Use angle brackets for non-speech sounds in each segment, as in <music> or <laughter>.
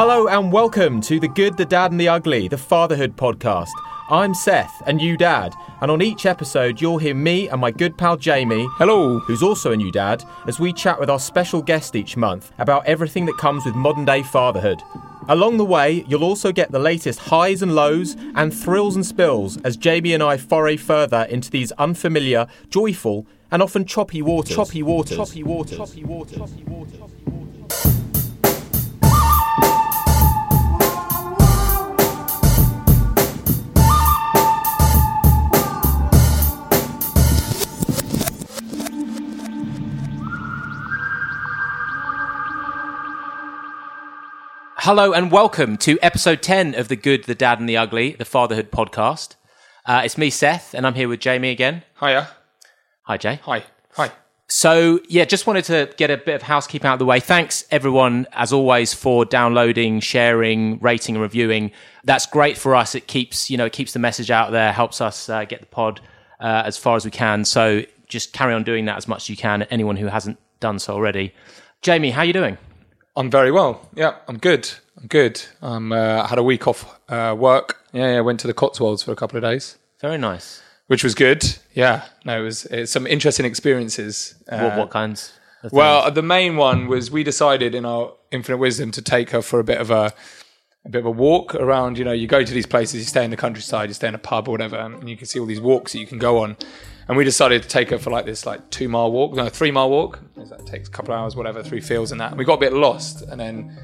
Hello and welcome to The Good, the Dad and the Ugly, the Fatherhood podcast. I'm Seth and you dad, and on each episode you'll hear me and my good pal Jamie, hello, who's also a new dad, as we chat with our special guest each month about everything that comes with modern day fatherhood. Along the way, you'll also get the latest highs and lows and thrills and spills as Jamie and I foray further into these unfamiliar, joyful, and often choppy waters. Choppy waters. Choppy waters. Choppy waters. Choppy waters. Hello and welcome to episode 10 of The Good, the Dad and the Ugly, the Fatherhood podcast. Uh, it's me, Seth, and I'm here with Jamie again. Hiya. Hi, Jay. Hi. Hi. So, yeah, just wanted to get a bit of housekeeping out of the way. Thanks, everyone, as always, for downloading, sharing, rating, and reviewing. That's great for us. It keeps, you know, it keeps the message out there, helps us uh, get the pod uh, as far as we can. So, just carry on doing that as much as you can. Anyone who hasn't done so already, Jamie, how are you doing? I'm very well. Yeah, I'm good. I'm good. I'm uh, had a week off uh, work. Yeah, yeah, went to the Cotswolds for a couple of days, Very nice. which was good. Yeah, no, it was it's some interesting experiences. Uh, what, what kinds? Of Well, the main one was we decided in our infinite wisdom to take her for a bit of a a bit of a walk around. You know, you go to these places, you stay in the countryside, you stay in a pub or whatever, and you can see all these walks that you can go on. And we decided to take her for like this like two mile walk, no, three mile walk. That takes a couple of hours, whatever, through fields and that. And we got a bit lost, and then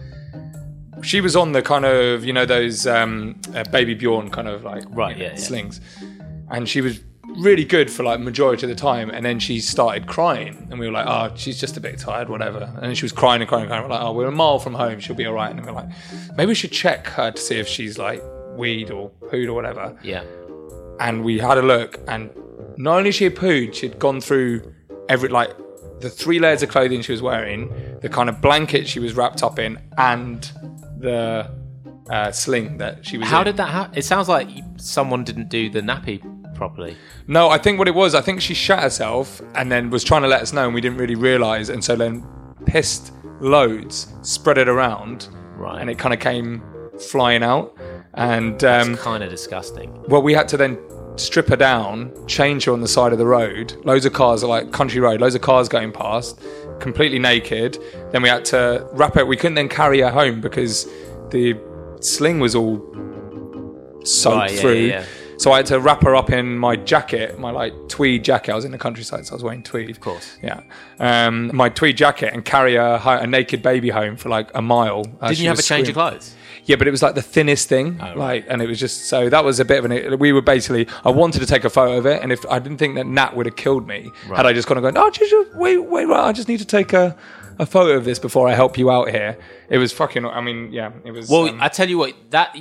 she was on the kind of you know those um, uh, baby Bjorn kind of like Right, you know, yeah, yeah. slings, and she was really good for like majority of the time. And then she started crying. And we were like oh she's just a bit tired whatever. And then she was crying and crying and crying. We're like oh we're a mile from home. She'll be all right. And we're like maybe we should check her to see if she's like weed or pooed or whatever. Yeah. and we had a look. And not only she had pooed she'd gone through every like the three layers of clothing she was wearing the kind of blanket she was wrapped up in and the uh, sling that she was How in. did that happen? It sounds like someone didn't do the nappy properly. No, I think what it was, I think she shat herself and then was trying to let us know, and we didn't really realise, and so then pissed loads, spread it around, Right. and it kind of came flying out. And um, kind of disgusting. well, we had to then strip her down, change her on the side of the road. Loads of cars are like country road, loads of cars going past, completely naked. Then we had to wrap her. We couldn't then carry her home because the sling was all soaked Right, yeah, through. yeah, yeah. So I had to wrap her up in my jacket, my like tweed jacket. I was in the countryside, so I was wearing tweed. Of course. Yeah. Um, my tweed jacket and carry a, a naked baby home for like a mile. Didn't you have a change of clothes? Yeah, but it was like the thinnest thing, like, and it was just so that was a bit of an. We were basically. I wanted to take a photo of it, and if I didn't think that Nat would have killed me, had I just gone and gone, oh, just, wait, wait, wait, I just need to take a, a photo of this before I help you out here. It was fucking. I mean, yeah, it was. Well, um, I tell you what, that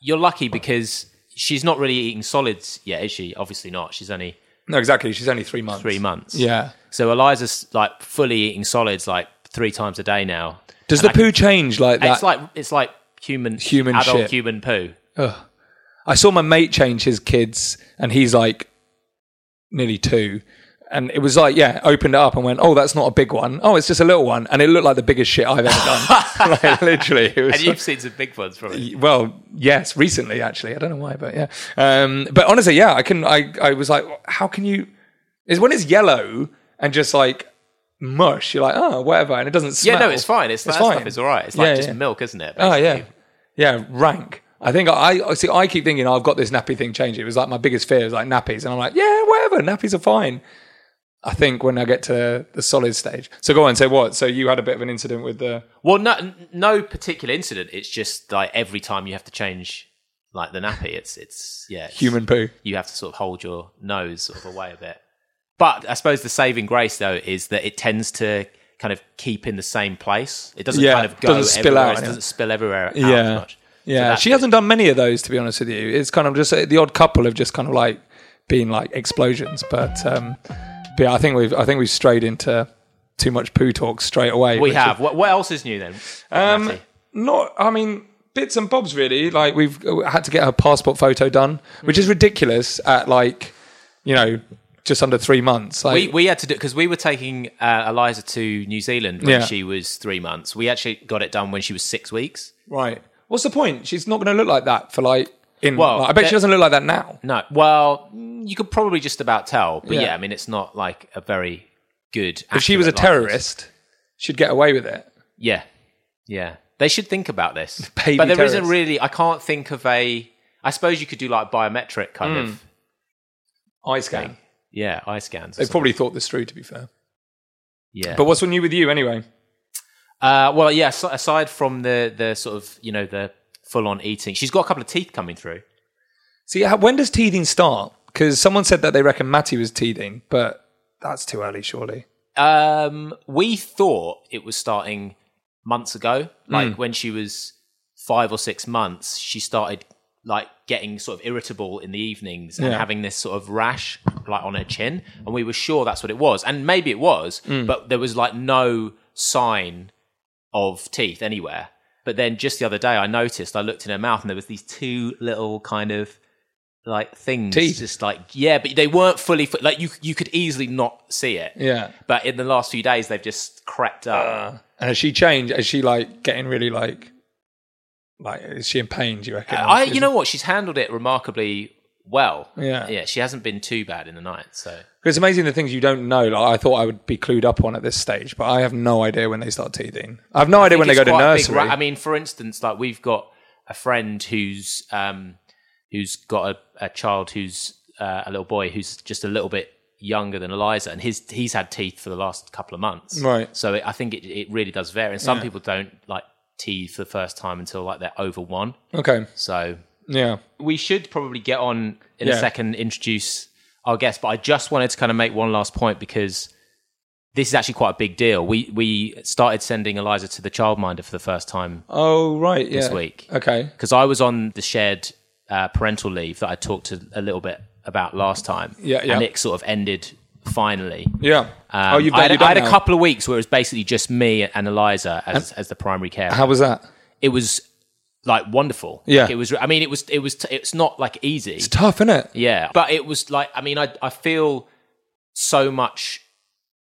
you're lucky because she's not really eating solids yet, is she? Obviously not. She's only no, exactly. She's only three months. three months. Yeah. So Eliza's like fully eating solids like three times a day now. Does And the I poo change like that? It's like it's like human Human adult shit. human poo. I saw my mate change his kids, and he's like nearly two. And it was like, yeah, opened it up and went, oh, that's not a big one. Oh, it's just a little one. And it looked like the biggest shit I've ever done. <laughs> like, literally. It was And you've seen some big ones from it. well, yes, recently actually. I don't know why, but yeah. Um, but honestly, yeah, I can. I I was like, how can you? Is when it's yellow and just like mush, you're like, oh, whatever, and it doesn't smell. Yeah, no, it's fine. It's, that stuff is all right. It's like Yeah, just yeah. milk, isn't it? Oh yeah, basically? Yeah, rank. I think I, I see. I keep thinking oh, I've got this nappy thing changed. It was like my biggest fear is like nappies, and I'm like, yeah, whatever, nappies are fine. I think when I get to the solid stage. So go on, say what? So you had a bit of an incident with the Well, no, no particular incident. It's just like every time you have to change like the nappy, it's it's yeah, it's- human poo. You have to sort of hold your nose sort of away a bit. But I suppose the saving grace though is that it tends to kind of keep in the same place. It doesn't Yeah, kind of go doesn't spill out, It doesn't spill everywhere. Out Yeah. As much. Yeah, that's she hasn't done many of those to be honest with you. It's kind of just uh, the odd couple have just kind of like been like explosions, but um, but yeah, I think we've I think we've strayed into too much poo talk straight away. We have. What, what else is new then? Um, Matty? not, I mean, bits and bobs really. Like we've uh, had to get her passport photo done, which is ridiculous at like, you know, just under three months. Like, we, we had to do because we were taking uh, Eliza to New Zealand when Yeah. she was three months. We actually got it done when she was six weeks. right. What's the point? She's not going to look like that for like. In, Well, like, I bet she doesn't look like that now. No, well, you could probably just about tell, but Yeah. yeah, I mean, it's not like a very good. If she was a accurate likeness. terrorist, she'd get away with it. yeah, yeah, they should think about this. <laughs> Baby but there not terrorists. really. I can't think of a. I suppose you could do like biometric kind Hmm. of Eye scan. Yeah, eye scans. They've something. probably thought this through, to be fair. yeah. But what's new with you anyway? Uh, well, yeah. So, aside from the the sort of you know the full on eating, she's got a couple of teeth coming through. See, when does teething start? Because someone said that they reckon Matty was teething, but that's too early, surely. Um, we thought it was starting months ago, like Hmm. when she was five or six months. She started like getting sort of irritable in the evenings and Yeah. having this sort of rash like on her chin, and we were sure that's what it was, and maybe it was, Hmm. but there was like no sign of teeth anywhere. But then just the other day, I noticed I looked in her mouth and there was these two little kind of like things, Teeth. just like yeah, but they weren't fully like you. You could easily not see it. Yeah. But in the last few days, they've just crept up. And has she changed? Is she like getting really like, like, is she in pain? Do you reckon? I, you know what? She's handled it remarkably well. Yeah. yeah. She hasn't been too bad in the night. So It's amazing the things you don't know. Like I thought I would be clued up on at this stage, but I have no idea when they start teething. I have no idea when they go to a big nursery. I mean, for instance, like we've got a friend who's um, who's got a, a child who's uh, a little boy who's just a little bit younger than Eliza, and his he's had teeth for the last couple of months. Right. So it, I think it, it really does vary, and some people don't like teeth for the first time until like they're over one. okay. So Yeah. we should probably get on in Yeah. a second, introduce our guest, but I just wanted to kind of make one last point because this is actually quite a big deal. We we started sending Eliza to the childminder for the first time Oh right. Yeah. this week Okay. because I was on the shared uh, parental leave that I talked to a little bit about last time. Yeah, yeah. And it sort of ended finally. Yeah. Um, oh, you've I had, you've I had a couple of weeks where it was basically just me and Eliza as, as the primary care. How was that? it was like wonderful. Yeah. Like, it was. I mean, it was. It was. T- it's not like easy. It's tough, isn't it? Yeah, but it was like I mean I I feel so much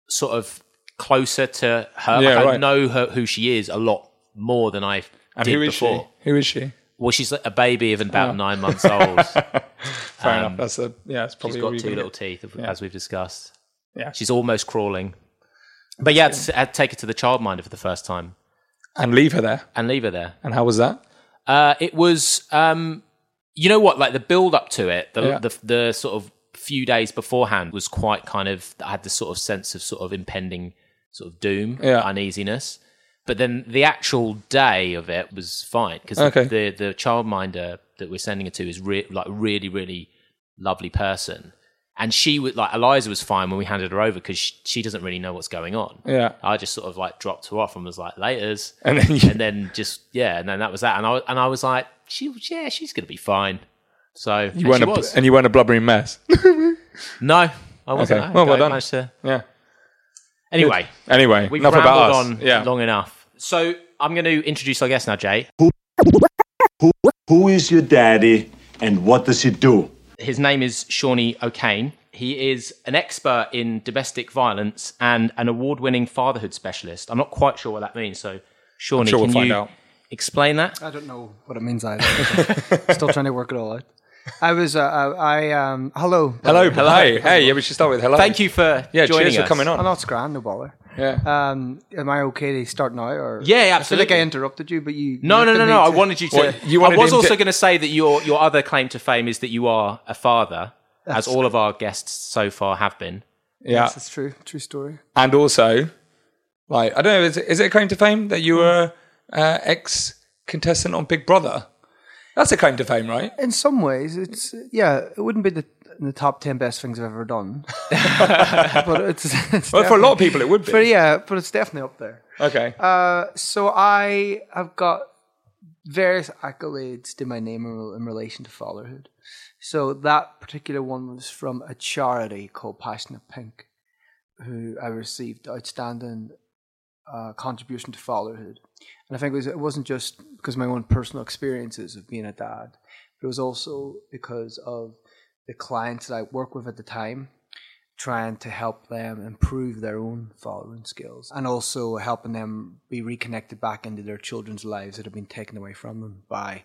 sort of closer to her. Yeah, like I right. know her who she is a lot more than I And did who is before. she? Who is she? Well, she's like a baby of about nine months old. <laughs> Fair enough. That's a yeah. It's probably she's got two little get. teeth, as we've discussed. Yeah. She's almost crawling. But yeah, to, I take her to the childminder for the first time and leave her there. and leave her there. And how was that? Uh, it was, um, you know what, like the build up to it, the, Yeah. the the sort of few days beforehand was quite kind of. I had this sort of sense of sort of impending sort of doom, Yeah. uneasiness. But then the actual day of it was fine because Okay. the the childminder that we're sending her to is re- like really really lovely person, and she was like Eliza was fine when we handed her over because she, she doesn't really know what's going on. Yeah. I just sort of like dropped her off and was like, "Later's," And then you, and then just yeah, and then that was that. And I was- and I was like, she yeah, she's gonna be fine. So you and weren't she a, was. and you weren't a blubbering mess. <laughs> no, I wasn't. Okay. I Well, well done. to- yeah. Anyway, Anyway, we've enough rambled about us. on Yeah. long enough. So I'm going to introduce our guest now, Jay. Who is your daddy and what does he do? His name is Seány O'Kane. He is an expert in domestic violence and an award-winning fatherhood specialist. I'm not quite sure what that means. So, Shawnee, sure we'll can find you out. explain that? I don't know what it means either. <laughs> Still trying to work it all out. I was, uh, I, I, um, hello. Hello, hello. Hey, yeah, we should start with hello. Thank you for Yeah, joining cheers for coming on. no, it's grand, no bother. Yeah. Um, am I okay to start now? Or Yeah, I feel absolutely. like I interrupted you, but you. No, no, no, no. me I wanted you to. What, you wanted I was also to- going to say that your your other claim to fame is that you are a father, as all of our guests so far have been. yeah. Yes, it's true. True story. And also, like, I don't know, is it, is it a claim to fame that you were uh, ex contestant on Big Brother? That's a claim to fame, right? In some ways, it's yeah. It wouldn't be the the top ten best things I've ever done, <laughs> <laughs> but it's, it's Well, for a lot of people, it would be. But yeah, but it's definitely up there. Okay. Uh, so I have got various accolades to my name in, relation to fatherhood. So that particular one was from a charity called Passionate Pink, who I received outstanding uh, contribution to fatherhood. And I think it, was, it wasn't just because of my own personal experiences of being a dad, but it was also because of the clients that I work with at the time trying to help them improve their own fathering skills and also helping them be reconnected back into their children's lives that have been taken away from them by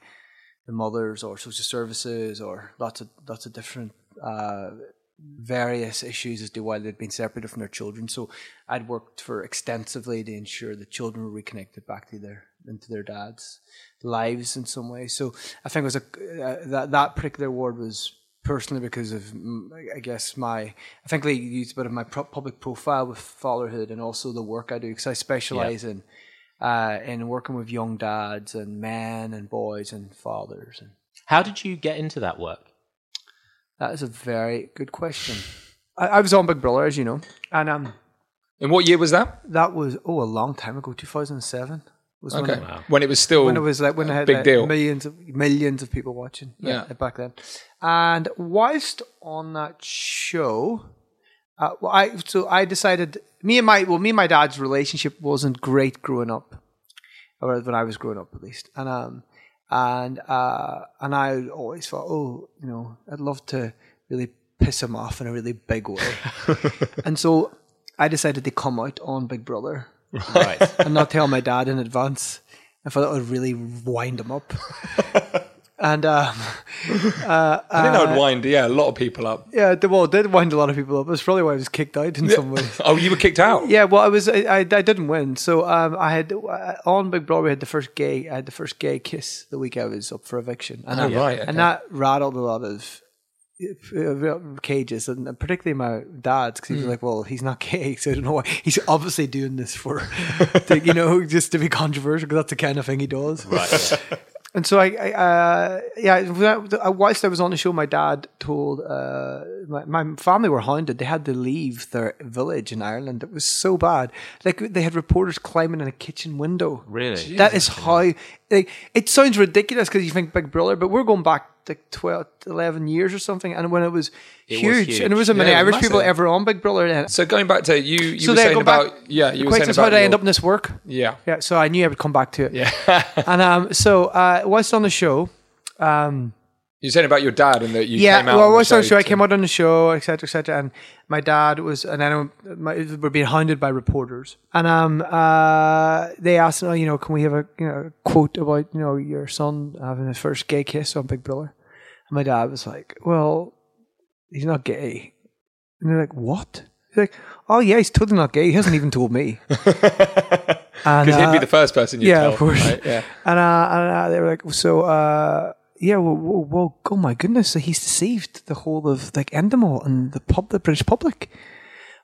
the mothers or social services or lots of lots of different uh, various issues as to why they'd been separated from their children. So I'd worked for extensively to ensure the children were reconnected back to their into their dads' lives in some way. So I think it was a uh, that that particular award was personally because of mm, I guess my I think they used a bit of my pro- public profile with fatherhood and also the work I do because I specialize in uh, in working with young dads and men and boys and fathers and How did you get into that work? That is a very good question. I, I was on Big Brother, as you know, and um, In what year was that? that was oh a long time ago, two thousand seven. Was when Okay. it- When it was still when it was like when I had big like, deal. millions of millions of people watching. Yeah. back then. And whilst on that show, uh, well, I so I decided me and my well me and my dad's relationship wasn't great growing up, or when I was growing up at least, and um and uh and I always thought oh you know I'd love to really piss him off in a really big way, <laughs> and so I decided to come out on Big Brother Right. and not tell my dad in advance. I thought that would really wind him up. <laughs> and um, <laughs> I think that would wind, yeah, a lot of people up. yeah, it- well, it did wind a lot of people up. That's probably why I was kicked out in some ways. <laughs> Oh, you were kicked out? Yeah, well, I was I, I, I didn't win, so um, I had uh, on Big Brother. We had the first gay, I had the first gay kiss the week I was up for eviction, and Oh, that, right, okay. and that rattled a lot of uh, cages, and particularly my dad's, because he was Hmm. like, "Well, he's not gay, <laughs> so I don't know why he's obviously doing this for, to, you know, just to be controversial, because that's the kind of thing he does." Right. And so I, I uh, yeah, whilst I was on the show, my dad told uh, my, my family were hounded. They had to leave their village in Ireland. It was so bad. Like they had reporters climbing in a kitchen window. Really? That is how. Like, it sounds ridiculous because you think Big Brother, but we're going back like 12, 11 years or something. And when it was, was huge, huge. and there was a many Yeah, it was Irish people ever on Big Brother. Then. So going back to you, you so were they saying go about back. yeah, you the were question saying is how did I end up in this work? Yeah, Yeah, so I knew I would come back to it. yeah. And um, so uh, whilst on the show, um, You're saying about your dad and that you yeah, came out. well, on the whilst on the show, I came out on the show, etc., etc., and my dad was, and then my, we're being hounded by reporters, and um, uh, they asked, oh, you know, can we have a you know quote about you know your son having his first gay kiss on Big Brother? And my dad was like, well, he's not gay, and they're like, what? He's like, oh yeah, he's totally not gay. He hasn't even told me. <laughs> Because he'd be uh, the first person you yeah, tell. of course. right? Yeah. And, uh, and uh, they were like, so, uh, yeah, well, well, oh my goodness, so he's deceived the whole of like Endemol and the pub, the British public.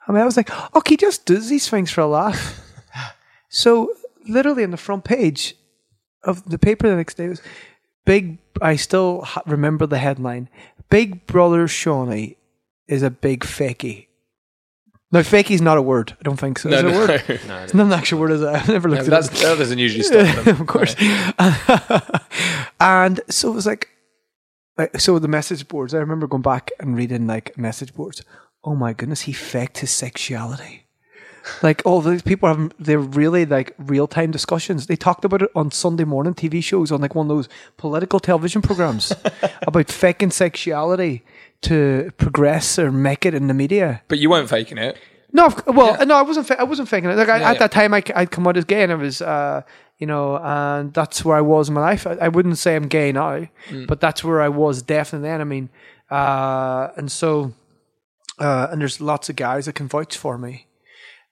I mean, I was like, oh, he just does these things for a laugh. <laughs> so, literally on the front page of the paper the next day was big. I still ha- remember the headline: "Big Brother Seány is a big fakey." No, fakey's not a word. I don't think so. No, is it no. a word? <laughs> It's not an actual word, is it? <laughs> I've never looked No, at it that doesn't usually stop them. <laughs> of course. and so it was like, like, so the message boards. I remember going back and reading like message boards. Oh my goodness, he faked his sexuality. Like all these people have they're really like real time discussions. They talked about it on Sunday morning TV shows on like one of those political television programs about faking sexuality to progress or make it in the media. But you weren't faking it. No, well, no, I wasn't. I wasn't faking it. Like I, Yeah, at yeah. that time, I, would come out as gay, and I was, uh, you know, and that's where I was in my life. I, I wouldn't say I'm gay now, Mm. but that's where I was definitely then. I mean, uh, and so, uh, and there's lots of guys that can vouch for me.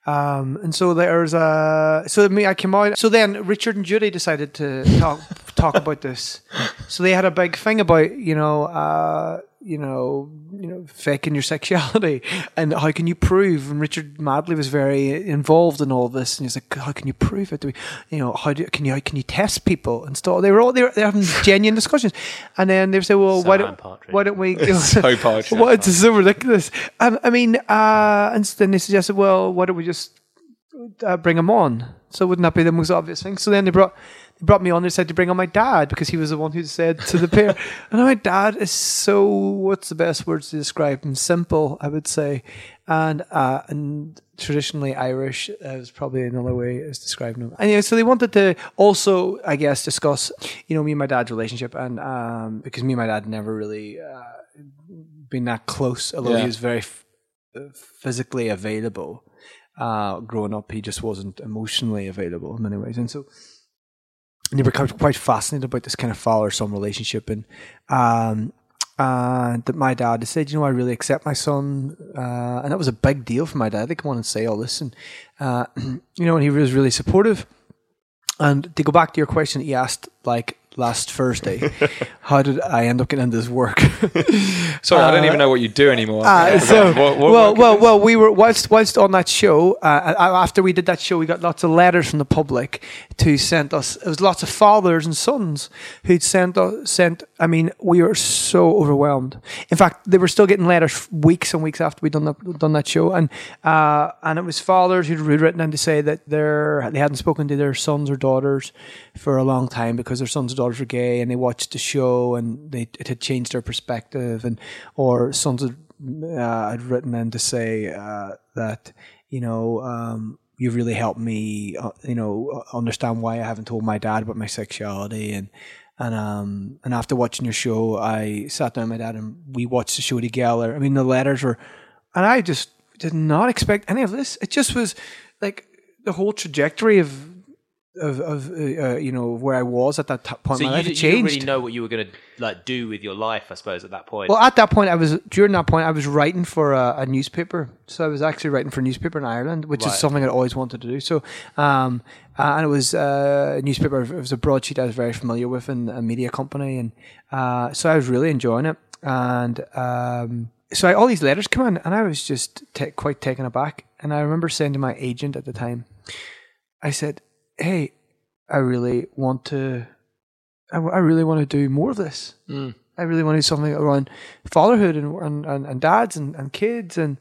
Um, and so there's uh, so me, I came out. So then Richard and Judy decided to talk <laughs> talk about this. So they had a big thing about you know, uh, you know, you know, faking your sexuality <laughs> and how can you prove? And Richard Madeley was very involved in all this, and he's like, how can you prove it? Do we, you know, how do can you how can you test people and stuff? They were all they were, they were having <laughs> genuine discussions, and then they say, well, So why don't Partridge. why don't we? <laughs> So Partridge. Well, it's so ridiculous. Um, I mean, uh, and then they suggested, well, why don't we just uh, bring him on? So wouldn't that be the most obvious thing? So then they brought brought me on. They said to bring on my dad because he was the one who said to the pair. <laughs> and my dad is so what's the best words to describe him? Simple, I would say, and uh, and traditionally Irish is probably another way of describing him. And yeah, so they wanted to also, I guess, discuss you know me and my dad's relationship, and um, because me and my dad never really. Uh, been that close, although Yeah. he was very f- physically available. Uh, growing up, he just wasn't emotionally available in many ways, and so and they were quite fascinated about this kind of father-son relationship, and um, and that my dad said, you know, I really accept my son, uh, and that was a big deal for my dad. They come on and say all this, and uh, <clears throat> you know, and he was really supportive. And to go back to your question you asked, like last Thursday, <laughs> how did I end up getting into this work? <laughs> Sorry, I don't even know what you do anymore. Uh, so, <laughs> What- what- well, well, well, we were whilst whilst on that show. Uh, uh, after we did that show, we got lots of letters from the public to send us. It was lots of fathers and sons who'd sent us. Sent. I mean, we were so overwhelmed. In fact, they were still getting letters weeks and weeks after we done that done that show, and uh, and it was fathers who'd written in to say that they're they hadn't spoken to their sons or daughters for a long time because their sons or daughters were gay, and they watched the show and they it had changed their perspective, and or sons had, uh, had written in to say uh, that you know. Um, You've really helped me, uh, you know, understand why I haven't told my dad about my sexuality, and and um and after watching your show, I sat down with my dad and we watched the show together. I mean, the letters were, and I just did not expect any of this. It just was like the whole trajectory of of of uh, uh, you know where I was at that t- point So my you, life. d- It you didn't really know what you were going to like do with your life, I suppose, at that point. Well, at that point, I was during that point I was writing for a, a newspaper. So I was actually writing for a newspaper in Ireland, which is something I'd always wanted to do. So, um, uh, and it was uh, a newspaper. It was a broadsheet I was very familiar with in a media company, and uh, so I was really enjoying it. And um, so I, all these letters come in, and I was just ta quite taken aback. And I remember saying to my agent at the time, I said, "Hey, I really want to, I, I really want to do more of this. Hmm. I really want to do something around fatherhood and and, and, and dads and, and kids and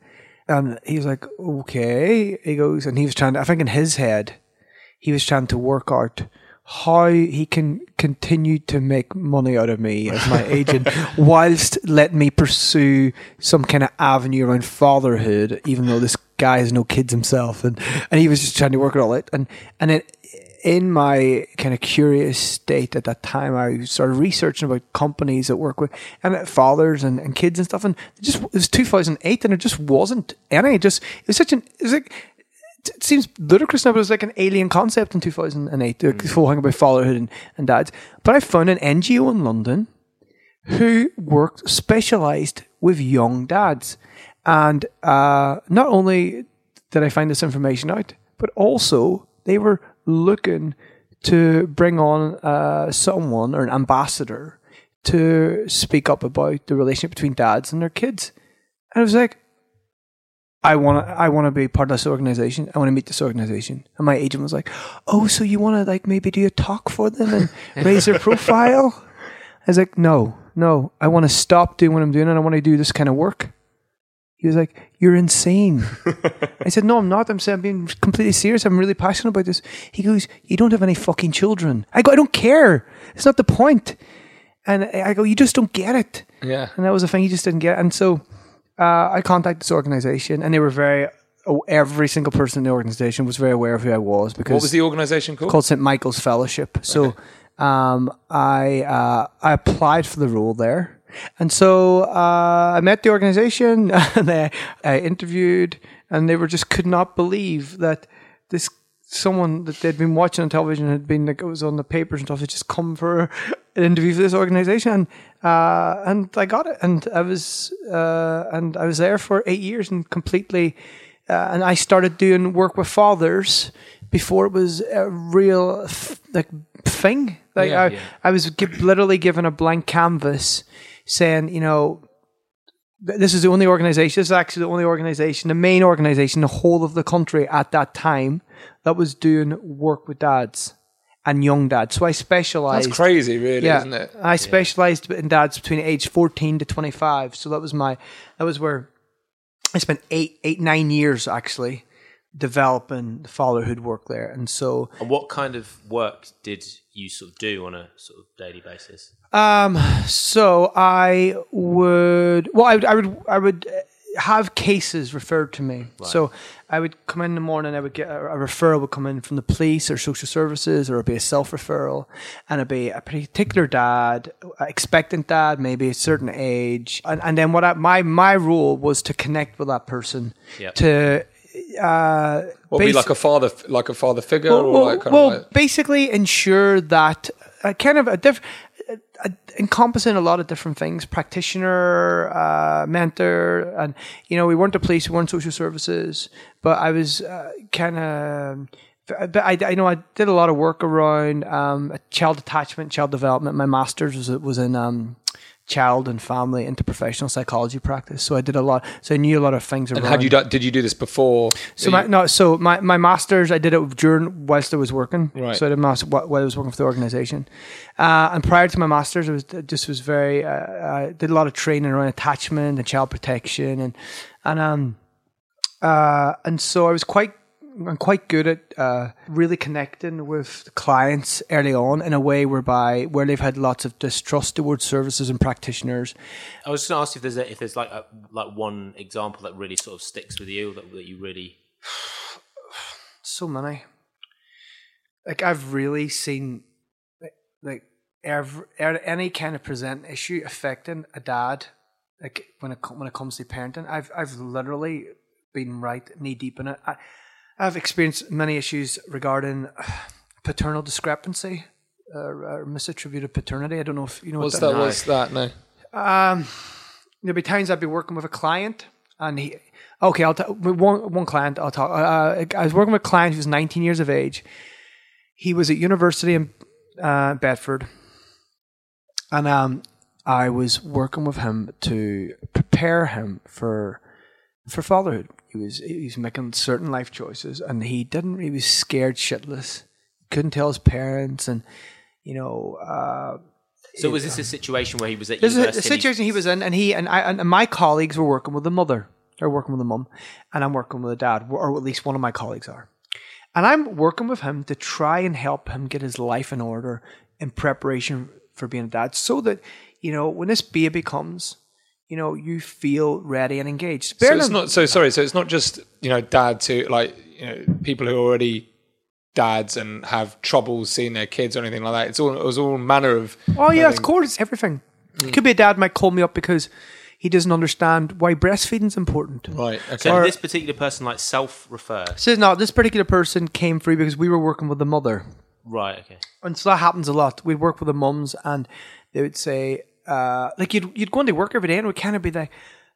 and he was like, okay. He goes and he was trying to, I think in his head, he was trying to work out how he can continue to make money out of me as my <laughs> agent whilst letting me pursue some kind of avenue around fatherhood, even though this guy has no kids himself. And, and he was just trying to work it all out. And, and then in my kind of curious state at that time, I started researching about companies that work with and fathers and, and kids and stuff. And it just it was 2008, and it just wasn't any. It just it was such an it was like it seems ludicrous now, but it was like an alien concept in 2008. The whole thing about fatherhood and, and dads. But I found an NGO in London who worked specialized with young dads, and uh, not only did I find this information out, but also they were looking to bring on uh, someone or an ambassador to speak up about the relationship between dads and their kids. And I was like, I want to, I want to be part of this organization. I want to meet this organization. And my agent was like, "Oh, so you want to like maybe do a talk for them and <laughs> raise their profile?" I was like, "No, no. I want to stop doing what I'm doing and I want to do this kind of work." He was like, "You're insane." <laughs> I said, "No, I'm not. I'm saying I'm being completely serious. I'm really passionate about this." He goes, "You don't have any fucking children." I go, "I don't care. It's not the point." And I go, "You just don't get it." Yeah. And that was the thing. He just didn't get it. And so uh, I contacted this organization, and they were very oh, every single person in the organization was very aware of who I was because What was the organisation called? called St Michael's Fellowship. So um, I uh, I applied for the role there, and so uh, I met the organization <laughs> and I, I interviewed, and they were just could not believe that this someone that they'd been watching on television had been like it was on the papers and stuff had just come for an interview for this organization and uh, and I got it and I was uh, and I was there for eight years and completely uh, and I started doing work with fathers before it was a real f- like thing. Like Yeah, I, yeah. I was literally given a blank canvas, saying, you know, this is the only organization. This is actually the only organization, the main organization, the whole of the country at that time that was doing work with dads and young dads. So I specialized. That's crazy, really, Yeah, isn't it? I specialized in dads between age fourteen to twenty five. So that was my that was where I spent eight eight nine years actually developing the fatherhood work there. And so And what kind of work did you sort of do on a sort of daily basis? um so I would well I would I would I would have cases referred to me. So I would come in the morning, I would get a, a referral would come in from the police or social services, or it'd be a self referral, and it'd be a particular dad, a expectant dad, maybe a certain age, and, and then what I, my my role was to connect with that person Yep. to. Uh, What would be like a father, like a father figure, well, or well, like kind well, of like, basically ensure that uh, kind of a diff, uh, encompassing a lot of different things practitioner uh, mentor and you know we weren't the police we weren't social services but i was uh, kind of but I, I know I did a lot of work around um, child attachment, child development. My master's was was in um, child and family into professional psychology practice. So I did a lot. So I knew a lot of things around. and had you done? Did you do this before? So my you- no, so my, my masters I did it during whilst I was working. Right. So I did master wh- while I was working for the organization, uh, and prior to my masters, I was I just was very uh, I did a lot of training around attachment and child protection and and um uh and so I was quite I'm quite good at uh, really connecting with clients early on in a way whereby where they've had lots of distrust towards services and practitioners. I was just going to ask if there's a, if there's like a, like one example that really sort of sticks with you that, that you really <sighs> so many. Like I've really seen, like, like every er- any kind of present issue affecting a dad. Like when it when it comes to parenting, I've I've literally been right knee deep in it. I, I've experienced many issues regarding paternal discrepancy uh, or misattributed paternity. I don't know if you know what's what that? What's that? No. um, there'll be times I'd be working with a client, and he. Okay, I'll tell one one client. I'll talk. Uh, I was working with a client who was 19 years of age. He was at university in uh, Bedford, and um, I was working with him to prepare him for for fatherhood. He was he was making certain life choices, and he didn't. He was scared shitless. Couldn't tell his parents, and you know. Uh, So was this a situation where he was at this is university? a situation he was in, and he and I and my colleagues were working with the mother, or working with the mum, and I'm working with the dad, or at least one of my colleagues are, and I'm working with him to try and help him get his life in order in preparation for being a dad, so that you know when this baby comes, you know you feel ready and engaged. So it's not. So sorry. So it's not just you know dads who like you know people who are already dads and have trouble seeing their kids or anything like that. It's all it was all manner of. Oh yeah, I of course, it's everything. It mm. could be a dad might call me up because he doesn't understand why breastfeeding's important. Right. Okay. So did this particular person like self-refer? So no, this particular person came through because we were working with the mother. Right. Okay. And so that happens a lot. We'd work with the mums and they would say, uh, like you'd you'd go into work every day and it would kind of be like,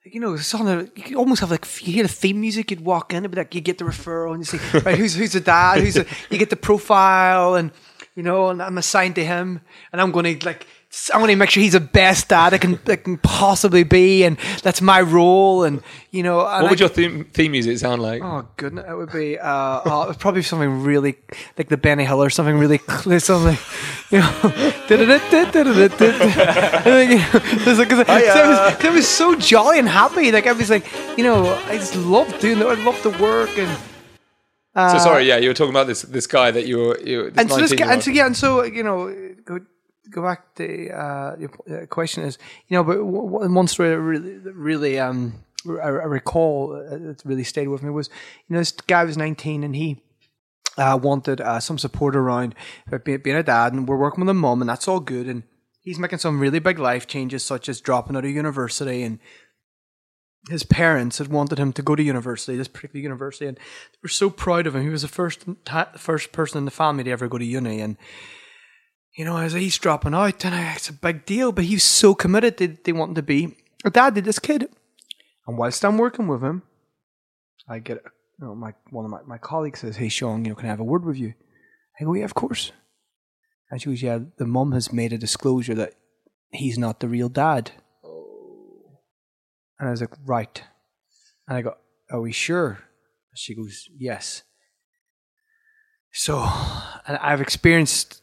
you know, on a, you could almost have like you hear the theme music. You'd walk in, it'd be like you get the referral and you say, <laughs> right, who's who's the dad? Who's the, you get the profile and you know, and I'm assigned to him, and I'm going to like. I want to make sure he's the best dad I can, I can possibly be, and that's my role. And you know, and what I- would your theme, theme music sound like? Oh goodness, it would be uh, oh, it probably something really like the Benny Hill or something really clear, something you know. <laughs> <laughs> It's like- 'cause I- I was- 'cause I was so jolly and happy. Like I was like, you know, I just loved doing it. I loved the work and. so sorry. Yeah, you were talking about this this guy that you were. You, this and so this guy, and so yeah, and so you know, go back to uh, your uh, question is, you know, but one story that really, really um, I, recall uh, it really stayed with me was you know this guy was 19 and he uh, wanted uh, some support around being, being a dad and we're working with a mom, and that's all good and he's making some really big life changes such as dropping out of university and his parents had wanted him to go to university, this particular university, and they were so proud of him. He was the first first person in the family to ever go to uni, and you know, as he's dropping out, oh, and it's a big deal. But he's so committed; that they want to be a dad to this kid. And whilst I'm working with him, I get you know my one of my, my colleagues says, "Hey, Sean, you know, can I have a word with you?" I go, "Yeah, of course." And she goes, "Yeah, the mum has made a disclosure that he's not the real dad." And I was like, right. And I go, are we sure? She goes, yes. So, and I've experienced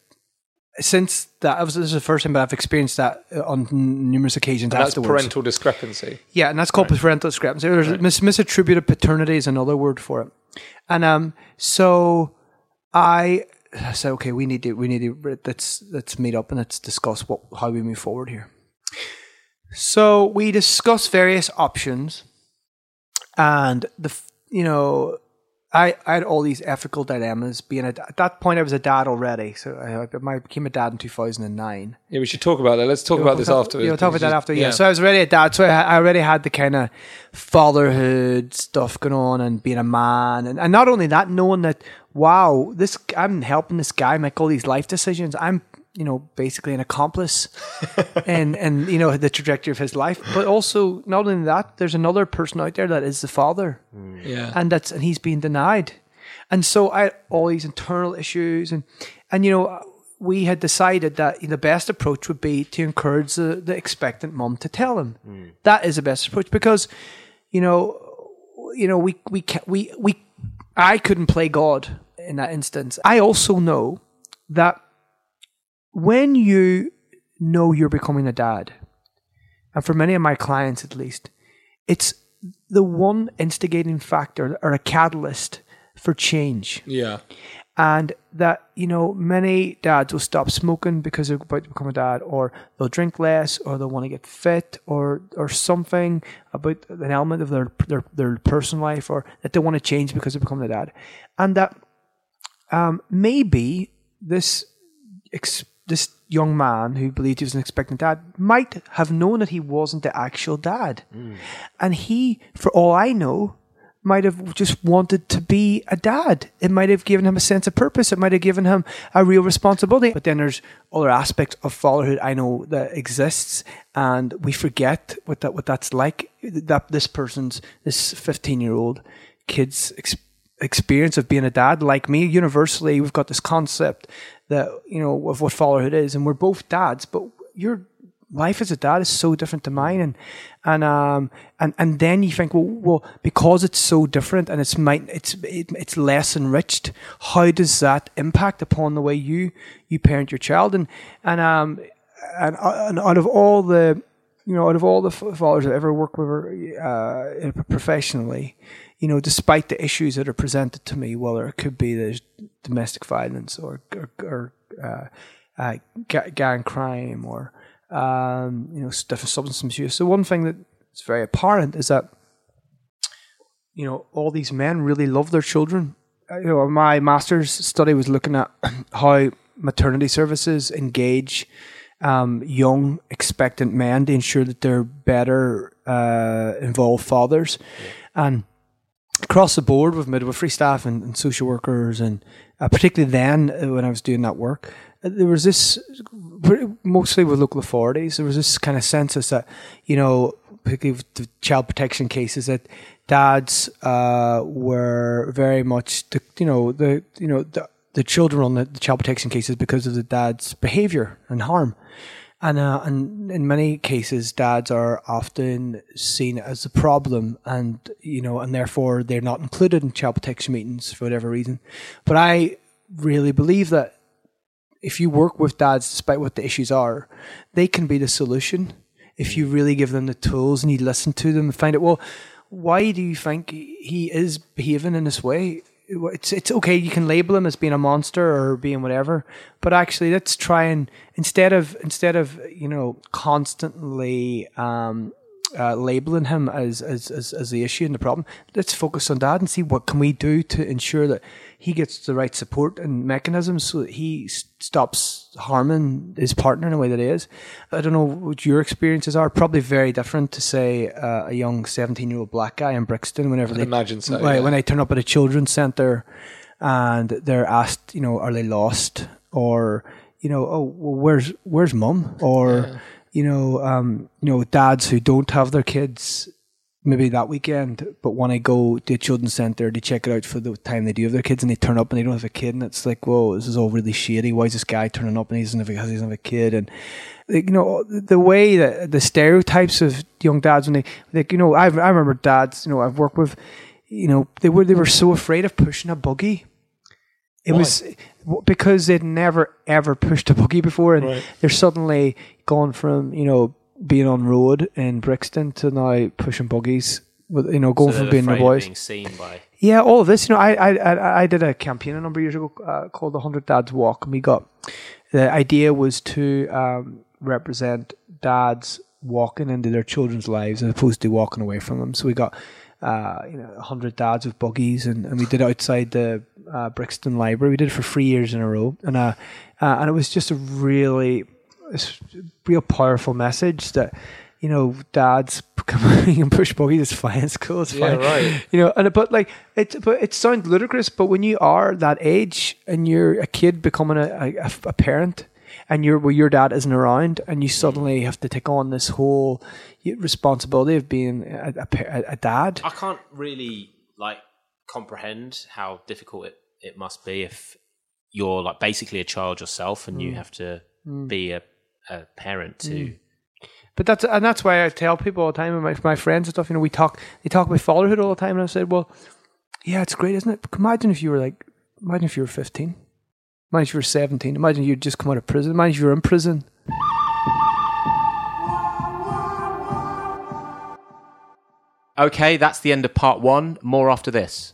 since that. Was, this is the first time, but I've experienced that on numerous occasions And that's parental discrepancy. Yeah, and that's called parental discrepancy. There's mis- misattributed paternity is another word for it. And um, so I said, okay, we need to, we need to, let's let's meet up and let's discuss what how we move forward here. So we discussed various options, and the you know. I, I had all these ethical dilemmas. Being a, at that point, I was a dad already, so I, I became a dad in two thousand and nine. Yeah, we should talk about that. Let's talk about this afterwards. Yeah, we'll talk about that after. Yeah. So I was already a dad. So I, I already had the kind of fatherhood stuff going on and being a man, and, and not only that, knowing that wow, this I'm helping this guy make all these life decisions. I'm you know basically an accomplice <laughs> and and you know the trajectory of his life. But also not only that, there's another person out there that is the father mm. yeah. and that's and he's being denied. And so I had all these internal issues, and and you know we had decided that the best approach would be to encourage the, the expectant mom to tell him. Mm. That is the best approach because you know you know we we can we we I couldn't play God in that instance. I also know that when you know you're becoming a dad, and for many of my clients at least, it's the one instigating factor or a catalyst for change. yeah. And that, you know, many dads will stop smoking because they're about to become a dad, or they'll drink less, or they'll want to get fit, or or something about an element of their their, their personal life, or that they want to change because they're becoming a dad. And that um, maybe this ex- this young man who believed he was an expectant dad might have known that he wasn't the actual dad, hmm. and he, for all I know, might have just wanted to be a dad. It might have given him a sense of purpose. It might have given him a real responsibility. But then there's other aspects of fatherhood I know that exists, and we forget what that what that's like. That this person's this 15 year old kid's ex- experience of being a dad, like me, universally, we've got this concept that you know of what fatherhood is, and we're both dads, but your life as a dad is so different to mine, and and um and and then you think, well, well, because it's so different and it's might it's it, it's less enriched. How does that impact upon the way you you parent your child? And and um and, and out of all the you know, out of all the fathers I've ever worked with uh, professionally, you know, despite the issues that are presented to me, whether it could be there's domestic violence or or, or uh, uh, gang crime or um, you know different substance misuse. So one thing that's very apparent is that you know all these men really love their children. Uh, You know, my master's study was looking at <clears throat> how maternity services engage um, young expectant men to ensure that they're better uh, involved fathers, and across the board with midwifery staff and, and social workers, and uh, particularly then uh, when I was doing that work, uh, there was this mostly with local authorities. There was this kind of census that you know, particularly with the child protection cases, that dads uh, were very much the you know the you know the the children on the, the child protection cases because of the dad's behavior and harm. And, uh, and in many cases, dads are often seen as the problem, and you know, and therefore they're not included in child protection meetings for whatever reason. But I really believe that if you work with dads, despite what the issues are, they can be the solution if you really give them the tools and you listen to them and find out well, why do you think he is behaving in this way? It's it's okay. You can label him as being a monster or being whatever, but actually, let's try and instead of instead of you know constantly um, uh, labeling him as, as as as the issue and the problem. Let's focus on that and see what can we do to ensure that he gets the right support and mechanisms so that he stops harming his partner in a way that he is. I don't know what your experiences are. Probably very different to say uh, a young seventeen-year-old black guy in Brixton. Whenever they imagine so, Right, yeah. when they turn up at a children's centre and they're asked, you know, are they lost or you know, oh, well, where's where's mum or you know, um, you know, dads who don't have their kids maybe that weekend, but when I go to a children's centre, they check it out for the time they do have their kids, and they turn up and they don't have a kid, and it's like, whoa, this is all really shady. Why is this guy turning up and he doesn't have a, he doesn't have a kid? And like, you know, the way that the stereotypes of young dads when they, like, you know, I I remember dads, you know, I've worked with, you know, they were they were so afraid of pushing a buggy. It was because they'd never ever pushed a buggy before, and they're suddenly gone from you know being on road in Brixton to now pushing buggies. With you know going So from being the boys. being seen by. Yeah, all of this. You know, I I I, did a campaign a number of years ago uh, called the Hundred Dads Walk, and we got the idea was to um, represent dads walking into their children's lives as opposed to walking away from them. So we got uh, you know hundred dads with buggies, and, and we did it outside the uh, Brixton Library. We did it for three years in a row, and uh, uh, and it was just a really real powerful message that you know dads can <laughs> push buggies it's fine it's cool it's Yeah, fine right. you know and but like it but it sounds ludicrous but when you are that age and you're a kid becoming a, a, a parent and you're well, your dad isn't around and you suddenly have to take on this whole responsibility of being a, a, a dad I can't really like comprehend how difficult it, it must be if you're like basically a child yourself and Mm. you have to be a, a parent to mm. But that's and that's why I tell people all the time, and my my friends and stuff. You know, we talk they talk about fatherhood all the time, and I said, well, yeah, it's great, isn't it? But imagine if you were like, imagine if you were fifteen, imagine if you were seventeen, imagine you'd just come out of prison, imagine if you were in prison. Okay, that's the end of part one. More after this.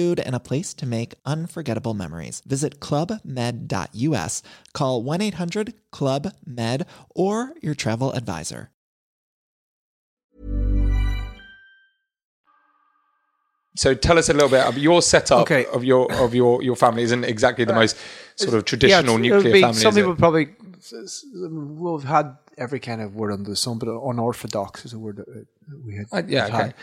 and a place to make unforgettable memories. Visit clubmed.us, call 1 800 Club Med, or your travel advisor. So tell us a little bit of your setup Okay. of your of your your family isn't exactly the uh, most sort of traditional Yeah, nuclear be- family. Some is it? people probably s- s- will have had every kind of word under the sun, but unorthodox is a word that uh, we had. Uh, yeah, okay.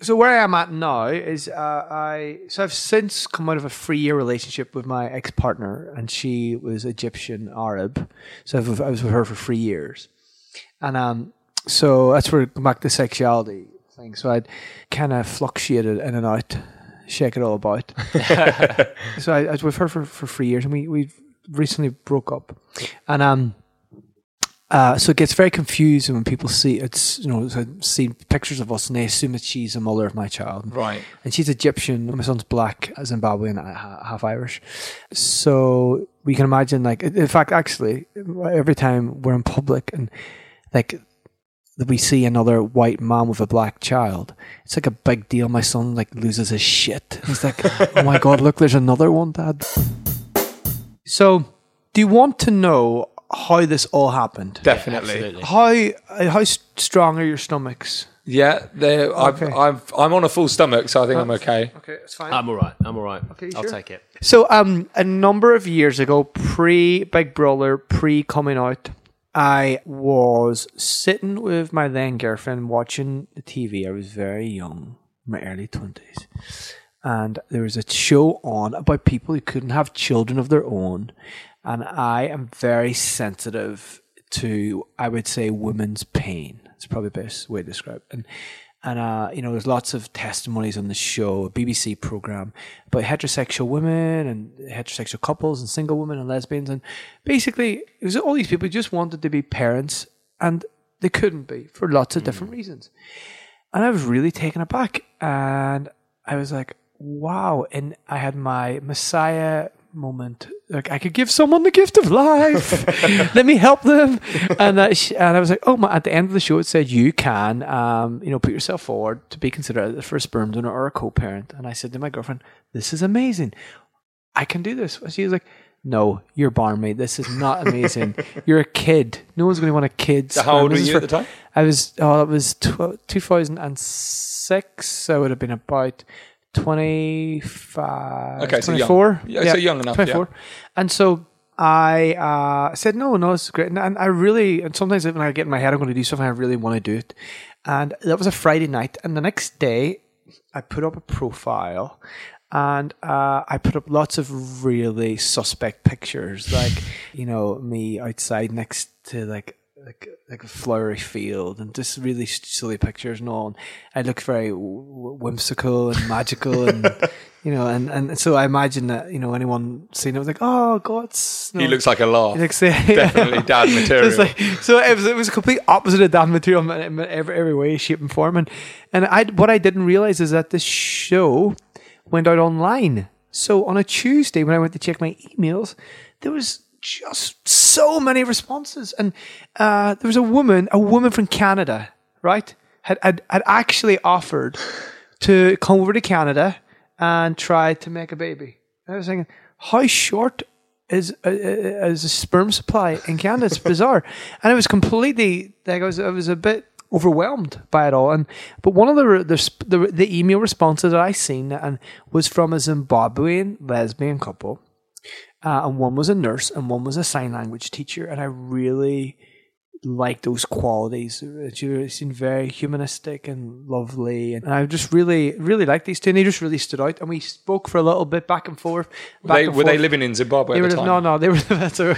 So where I am at now is uh, I so I've since come out of a three year relationship with my ex partner, and she was Egyptian Arab. So I've, I was with her for three years, and um, so that's where back to sexuality thing. So I'd kind of fluctuated in and out, shake it all about. <laughs> so I, I was with her for, for three years, and we we recently broke up, and um, Uh, so it gets very confusing when people see it's you know so see pictures of us and they assume that she's the mother of my child. Right. And she's Egyptian. My son's black, as Zimbabwean, half Irish. So we can imagine, like, in fact, actually, every time we're in public and like we see another white man with a black child, it's like a big deal. My son like loses his shit. He's like, <laughs> "Oh my god, look, there's another one, Dad." So, do you want to know how this all happened? Definitely. Absolutely. How how strong are your stomachs? Yeah, they're- I've, Okay. I've, I'm on a full stomach, so I think I'm okay. Okay, it's fine. I'm all right. I'm all right. Okay, I'll sure. take it. So, um, a number of years ago, pre Big Brother, pre coming out, I was sitting with my then girlfriend watching the TV. I was very young, my early twenties, and there was a show on about people who couldn't have children of their own, and I am very sensitive to, I would say, women's pain. It's probably the best way to describe it. And and uh, you know, there's lots of testimonies on the show, a BBC program about heterosexual women and heterosexual couples and single women and lesbians, and basically it was all these people who just wanted to be parents and they couldn't be for lots of different reasons. And I was really taken aback, and I was like, "Wow!" And I had my Messiah moment. Like I could give someone the gift of life. <laughs> Let me help them. And I, sh- and I was like, "Oh my!" At the end of the show, it said, "You can, um, you know, put yourself forward to be considered the first sperm donor or a co-parent." And I said to my girlfriend, "This is amazing. I can do this." And she was like. No, you're barmaid. This is not amazing. <laughs> you're a kid. No one's going to want a kid. So how old were you for- at the time? I was oh, it was tw- 2006. I would have been about 25, Okay, so young. 24. Yeah, so young enough, yeah. 24. And so I uh, said, no, no, it's great. And, and I really, and sometimes when I get in my head, I'm going to do something, I really want to do it. And that was a Friday night. And the next day, I put up a profile and uh, I put up lots of really suspect pictures, like you know me outside next to like like like a flowery field, and just really silly pictures and all. And I look very whimsical and magical, and <laughs> you know, and and so I imagine that you know anyone seeing it was like, oh God, it's, He looks like a laugh. He looks- <laughs> yeah. Definitely dad material. <laughs> it's like so it was it was a complete opposite of dad material in, in every, every way, shape, and form. And and I what I didn't realize is that this show went out online. So on a Tuesday when I went to check my emails, there was just so many responses, and uh, there was a woman, a woman from Canada, right, had had, had actually offered to come over to Canada and try to make a baby. I was thinking, how short is uh, uh, is the sperm supply in Canada? It's bizarre, <laughs> and it was completely like I was I was a bit overwhelmed by it all. And but one of the the the, the email responses that I seen and was from a Zimbabwean lesbian couple, uh, and one was a nurse and one was a sign language teacher, and I really like those qualities. She seemed very humanistic and lovely, and I just really, really liked these two. And they just really stood out. And we spoke for a little bit back and forth. Back they, and were they living in Zimbabwe They at were the no, no, they were. <laughs> That's <laughs> a,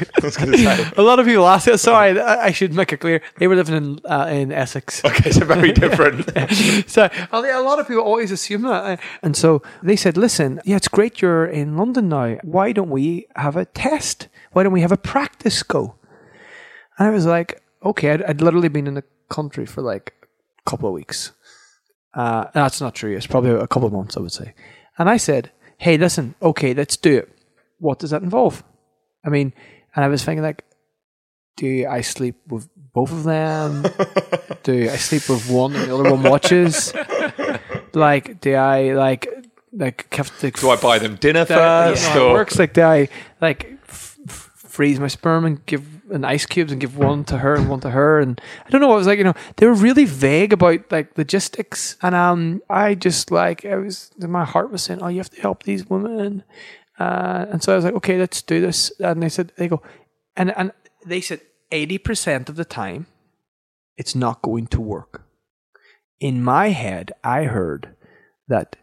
a lot of people ask it. Sorry, I I should make it clear. They were living in uh, in Essex. <laughs> Okay, so very different. so a a lot of people always assume that, and so they said, "Listen, yeah, it's great you're in London now. Why don't we have a test? Why don't we have a practice go?" And I was like, "Okay." I'd, I'd literally been in the country for like a couple of weeks. Uh, that's not true. It's probably a couple of months, I would say. And I said, "Hey, listen. Okay, let's do it. What does that involve?" I mean, and I was thinking like, do I sleep with both of them? <laughs> do I sleep with one and the other one watches? like, do I like like have to? Do I buy them dinner do I- first? yeah, it works like do I like f- f- freeze my sperm and give an ice cubes and give one to her and one to her and I don't know. I was like, you know, they were really vague about like logistics, and um, I just like I was my heart was saying, oh, you have to help these women, uh, and so I was like, okay, let's do this. And they said, they go, and and they said eighty percent of the time, it's not going to work. In my head, I heard that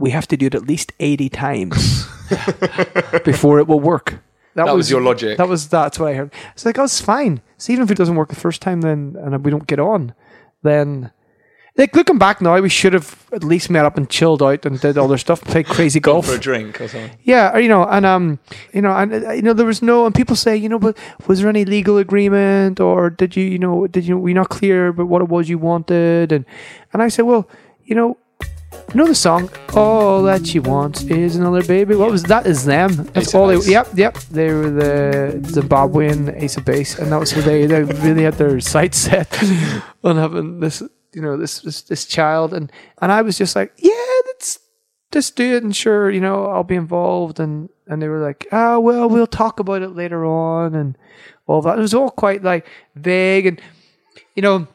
we have to do it at least 80 times <laughs> before it will work. That was your logic. That was that's what I heard. It's like, oh, it's fine. So even if it doesn't work the first time, then and we don't get on, then like looking back now, we should have at least met up and chilled out and did all their stuff, played crazy golf. for a drink or something. Yeah, or, you know, and um, you know, and uh, you know, there was no, and people say, you know, but was there any legal agreement, or did you, you know, did you, were you not clear about what it was you wanted, and and I said, well, you know, know the song, all that she wants is another baby. What was that? Is them? That's Ace all. They, yep, yep. They were the Zimbabwean Ace of Base, and that was who they they really had their sights set <laughs> on having this, you know, this this this child, and and I was just like, yeah, that's just do it and sure, you know, I'll be involved. And, and they were like, ah, well, we'll talk about it later on and all that. It was all quite like vague and, you know,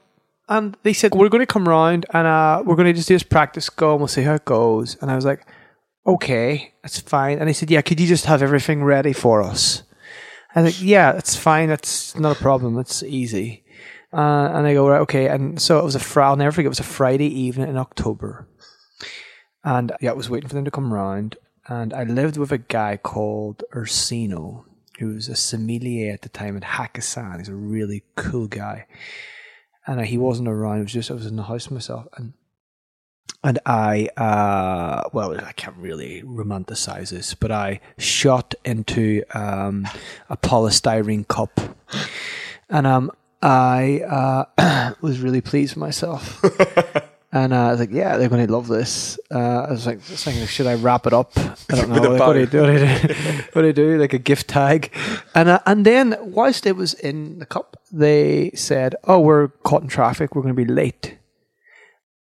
and they said, we're going to come round and uh, we're going to just do this practice go and we'll see how it goes. And I was like, okay, that's fine. And they said, yeah, could you just have everything ready for us? I was like, yeah, that's fine. That's not a problem. That's easy. Uh, and I go, right, okay. And so it was a Friday, I'll never forget, it was a Friday evening in October. And yeah, I was waiting for them to come round. And I lived with a guy called Ursino, who was a sommelier at the time in Hakkasan. He's a really cool guy. And he wasn't around. It was just I was in the house myself, and and I, uh, well, I can't really romanticize this, but I shot into um, a polystyrene cup, and um, I uh, <clears throat> was really pleased with myself. <laughs> And uh, I was like, "Yeah, they're going to love this." Uh, I was like, thinking, "Should I wrap it up?" I don't <laughs> know. Like, what, do you do? What do you do? <laughs> What do you do? Like a gift tag, and uh, and then whilst it was in the cup, they said, "Oh, we're caught in traffic. We're going to be late."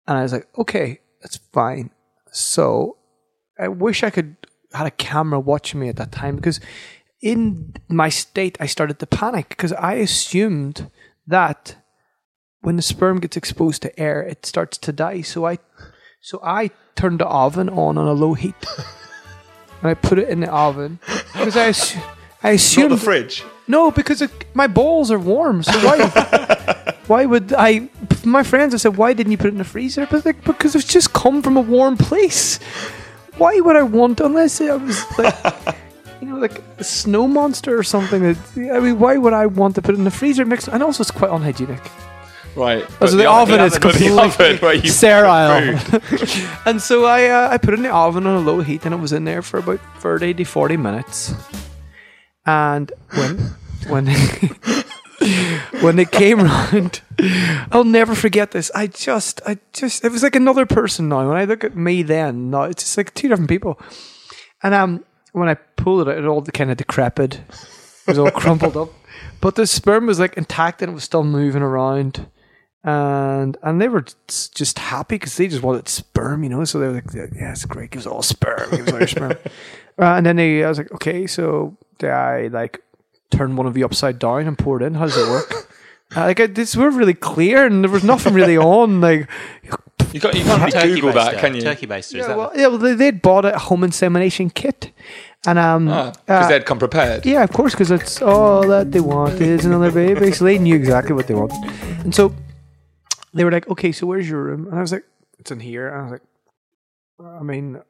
And I was like, "Okay, that's fine." So I wish I could had a camera watching me at that time because in my state I started to panic because I assumed that when the sperm gets exposed to air, it starts to die. So I, so I turned the oven on on a low heat, <laughs> and I put it in the oven because I, assu- I Not the fridge. no, because it, my balls are warm. So why? <laughs> why would I? My friends I said, "Why didn't you put it in the freezer?" But like, because it's just come from a warm place. Why would I want unless it was like, <laughs> you know, like a snow monster or something? That, I mean, why would I want to put it in the freezer? Makes and also it's quite unhygienic. Right. Oh, But so the, oven is the completely oven where you sterile. <laughs> and so I uh, I put it in the oven on a low heat, and it was in there for about thirty to forty minutes. And when when <laughs> when it came round, I'll never forget this. I just I just it was like another person now. When I look at me then, now it's just like two different people. And um, when I pulled it, out, it all kind of decrepit. It was all crumpled up, but the sperm was like intact and it was still moving around and and they were just just happy because they just wanted sperm, you know. So they were like, "Yeah, it's great. Give us all sperm. Give us all your sperm." <laughs> Uh, and then they, I was like, "Okay, so do I like turn one of you upside down and pour it in? How does it work?" <laughs> Uh, like I, this were really clear, and there was nothing really on. Like, You can't, you can't Turkey Google that, can you? Turkey baster. Is yeah, that well, yeah, well, they, they'd bought a home insemination kit, and um, Because uh, they'd come prepared. Yeah, of course, because it's all that they want is another baby. So they knew exactly what they wanted. And so they were like, okay, so where's your room? And I was like, it's in here. And I was like, I mean,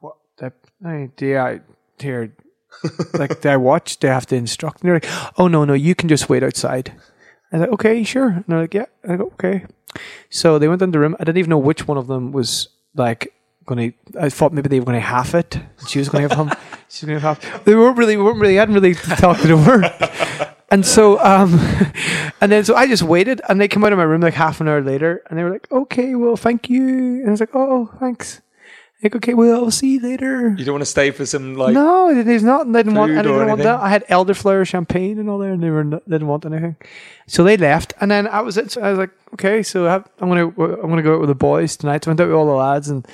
what? The, I, do I, here, <laughs> like, do I watch? Do I have to instruct? And they're like, oh, no, no, you can just wait outside. I was like, okay, sure. And they're like, yeah. And I go, okay. So they went in the room. I didn't even know which one of them was like going to. I thought maybe they were going to half it. She was going to have him. <laughs> She was going to have half. They weren't really, weren't really, I hadn't really talked it over. And so, um, <laughs> and then so I just waited, and they came out of my room like half an hour later, and they were like, "Okay, well, thank you." And I was like, "Oh, thanks." Like, okay, well, I'll see you later. You don't want to stay for some like. no, there's not. They didn't want. I didn't want that. I had elderflower champagne and all there, and they were not, they didn't want anything. So they left, and then I was. So I was like, okay, so I have, I'm gonna I'm gonna go out with the boys tonight. So I went out with all the lads, and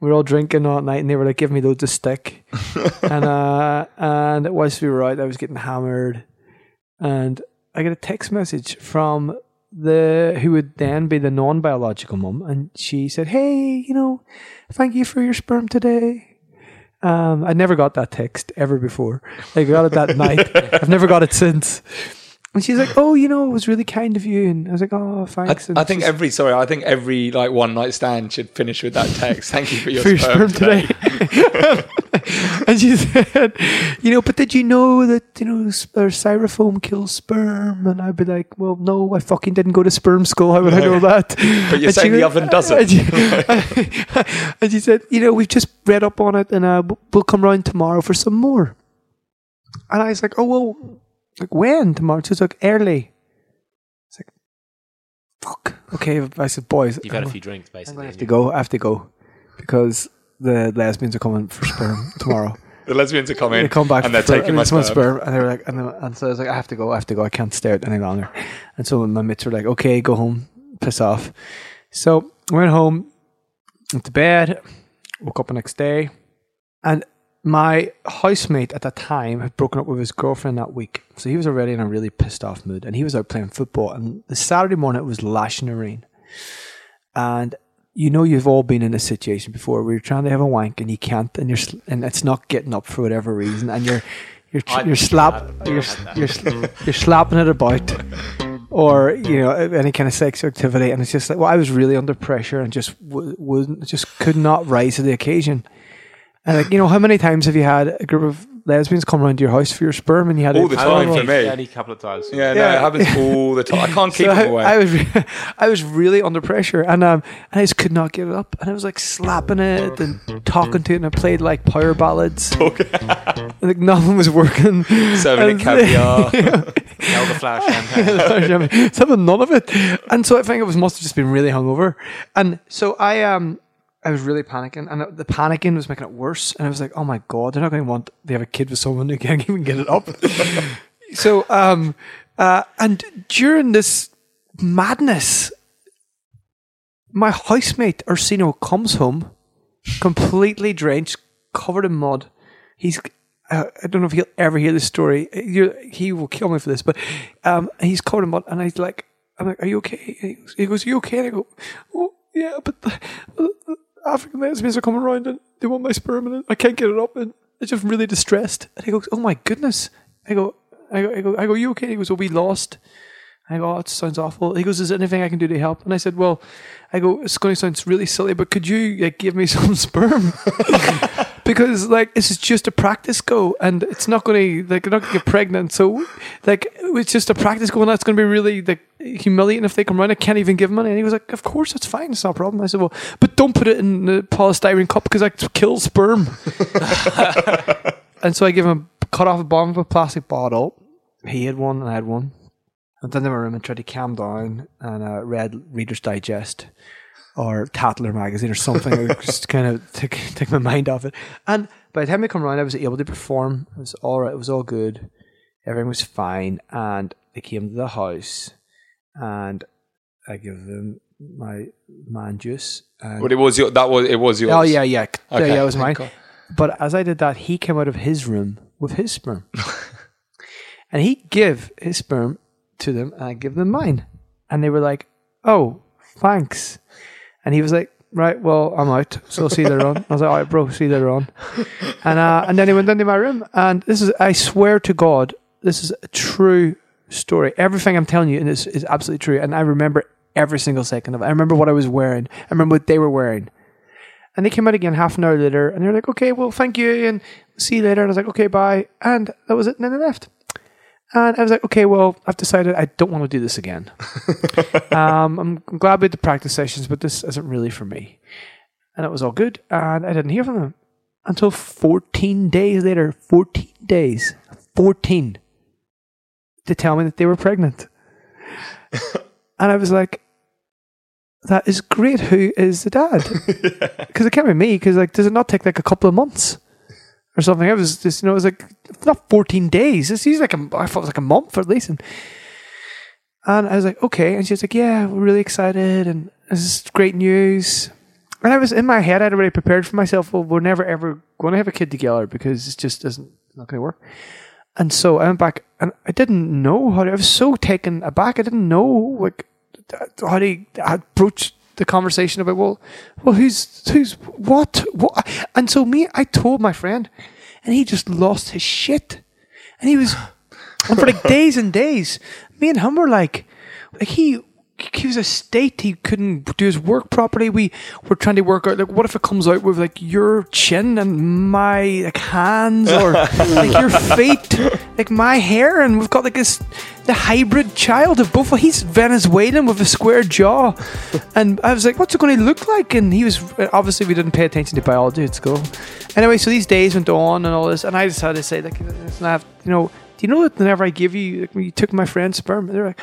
we were all drinking all night, and they were like giving me loads of stick, <laughs> and uh, and whilst we were out, I was getting hammered, and I get a text message from the who would then be the non-biological mum, and she said, "Hey, you know, thank you for your sperm today." Um, I never got that text ever before. I got it that night. <laughs> I've never got it since. And she's like, "Oh, you know, it was really kind of you." And I was like, "Oh, thanks." And I think she's- every sorry, I think every like one night stand should finish with that text. Thank you for your, for sperm, sperm today. today. <laughs> and she said, "You know, but did you know that you know styrofoam kills sperm?" And I'd be like, "Well, no, I fucking didn't go to sperm school. How would I know that?" <laughs> But you're And saying the went- oven doesn't. And she, <laughs> and she said, "You know, we've just read up on it, and uh, we'll come round tomorrow for some more." And I was like, "Oh well, like when tomorrow?" Was like, "Early." It's like, "Fuck." Okay, I said, "Boys, You've had a I'm- few drinks, I'm basically. gonna have to go. I have to go because the lesbians are coming for sperm <laughs> tomorrow. The lesbians are coming They come back and they're for, taking my sperm. sperm, and they were like, and, then- and so I was like, I have to go. I have to go. I can't stay out any longer. And so my mates were like, okay, go home, piss off. So I went home, went to bed, woke up the next day, and my housemate at the time had broken up with his girlfriend that week. So he was already in a really pissed off mood and he was out playing football. And the Saturday morning, it was lashing the rain. And you know, you've all been in a situation before where you're trying to have a wank and you can't, and you're and it's not getting up for whatever reason, and you're you're I- you're slap you're you're you're slapping it about, or you know any kind of sexual activity, and it's just like well, I was really under pressure and just w- wouldn't just could not rise to the occasion. And like you know, how many times have you had a group of lesbians come around to your house for your sperm, and you had All a- the time for me. Any couple of times. Yeah, no, Yeah. it happens all the time. I can't <laughs> keep So them I, away. I was, re- <laughs> I was really under pressure, and um, and I just could not get it up, and I was like slapping it and talking to it, and I played like power ballads, <laughs> and, like nothing was working. Serving it And- caviar. Elderflower champagne. Something, none of it, and so I think it was must have just been really hungover, and so I um. I was really panicking, and the panicking was making it worse. And I was like, "Oh my god, they're not going to want they have a kid with someone who can't <laughs> even get it up." <laughs> so, um, uh, and during this madness, my housemate Ursino comes home completely drenched, covered in mud. He's uh, I don't know if he'll ever hear this story. You're, he will kill me for this, but um, he's covered in mud, and he's like, "I'm like, are you okay?" He goes, goes, "You okay?" And I go, "Oh yeah, but the African lesbians are coming around and they want my sperm, and I can't get it up, and I'm just really distressed." And he goes, "Oh my goodness!" I go, I go, I go, I go, you okay? He goes, "Well, we lost." I go, oh, it sounds awful. He goes, is there anything I can do to help? And I said, well, I go, it's going to sound really silly, but could you like, give me <laughs> some sperm? <laughs> because like this is just a practice go, and it's not going to like you're not going to get pregnant. So like it's just a practice go, and that's going to be really like humiliating if they come around. I can't even give money. And he was like, of course, that's fine. It's not a problem. I said, well, but don't put it in the polystyrene cup because I kill sperm. <laughs> and so I give him a cut off the bottom of a plastic bottle. He had one, and I had one. I went into my room and tried to calm down and uh, read Reader's Digest or Tatler magazine or something, just kind of take, take my mind off it. And by the time I come around, I was able to perform. It was all right. It was all good. Everything was fine. And they came to the house and I give them my man juice. And But it was your. That was it. Was yours. Oh yeah, yeah, yeah, Okay, yeah. It was mine. God. But as I did that, he came out of his room with his sperm, <laughs> and he give his sperm to them, and I give them mine, and they were like, "Oh, thanks," and he was like. Right, well, I'm out. So see you later on. I was like, all right, bro, see you later on. And uh, and then he went into my room, and this is, I swear to God, this is a true story. Everything I'm telling you is, is absolutely true. And I remember every single second of it. I remember what I was wearing. I remember what they were wearing. And they came out again half an hour later and they were like, okay, well, thank you and see you later. And I was like, okay, bye. And that was it. And then they left. And I was like, okay, well, I've decided I don't want to do this again. <laughs> um, I'm glad we had the practice sessions, but this isn't really for me. And it was all good. And I didn't hear from them until 14 days later. 14 days. 14 to tell me that they were pregnant. <laughs> and I was like, that is great. Who is the dad? <laughs> Because it can't be me. Because like, does it not take like a couple of months or something? I was just, you know, it was like not fourteen days. This is like a, I thought it was like a month at least. And, and I was like, okay. And she was like, yeah, we're really excited, and this is great news. And I was in my head, I'd already prepared for myself. Well, we're never ever going to have a kid together because it just doesn't not going to work. And so I went back, and I didn't know how. To, I was so taken aback. I didn't know like how to approach the conversation about well, well, who's who's what what. And so me, I told my friend, and he just lost his shit, and he was and for like <laughs> days and days, me and him were like, like he. He was a state. He couldn't do his work properly. We were trying to work out like, what if it comes out with like your chin and my like hands, or <laughs> like your feet, like my hair, and we've got like this the hybrid child of both. He's Venezuelan with a square jaw, and I was like, "What's it going to look like?" And he was obviously we didn't pay attention to biology at school. Anyway, so these days went on and all this, and I decided to say, like, I have, you know, do you know that whenever I give you, like, when you took my friend's sperm, they're like, <gasps>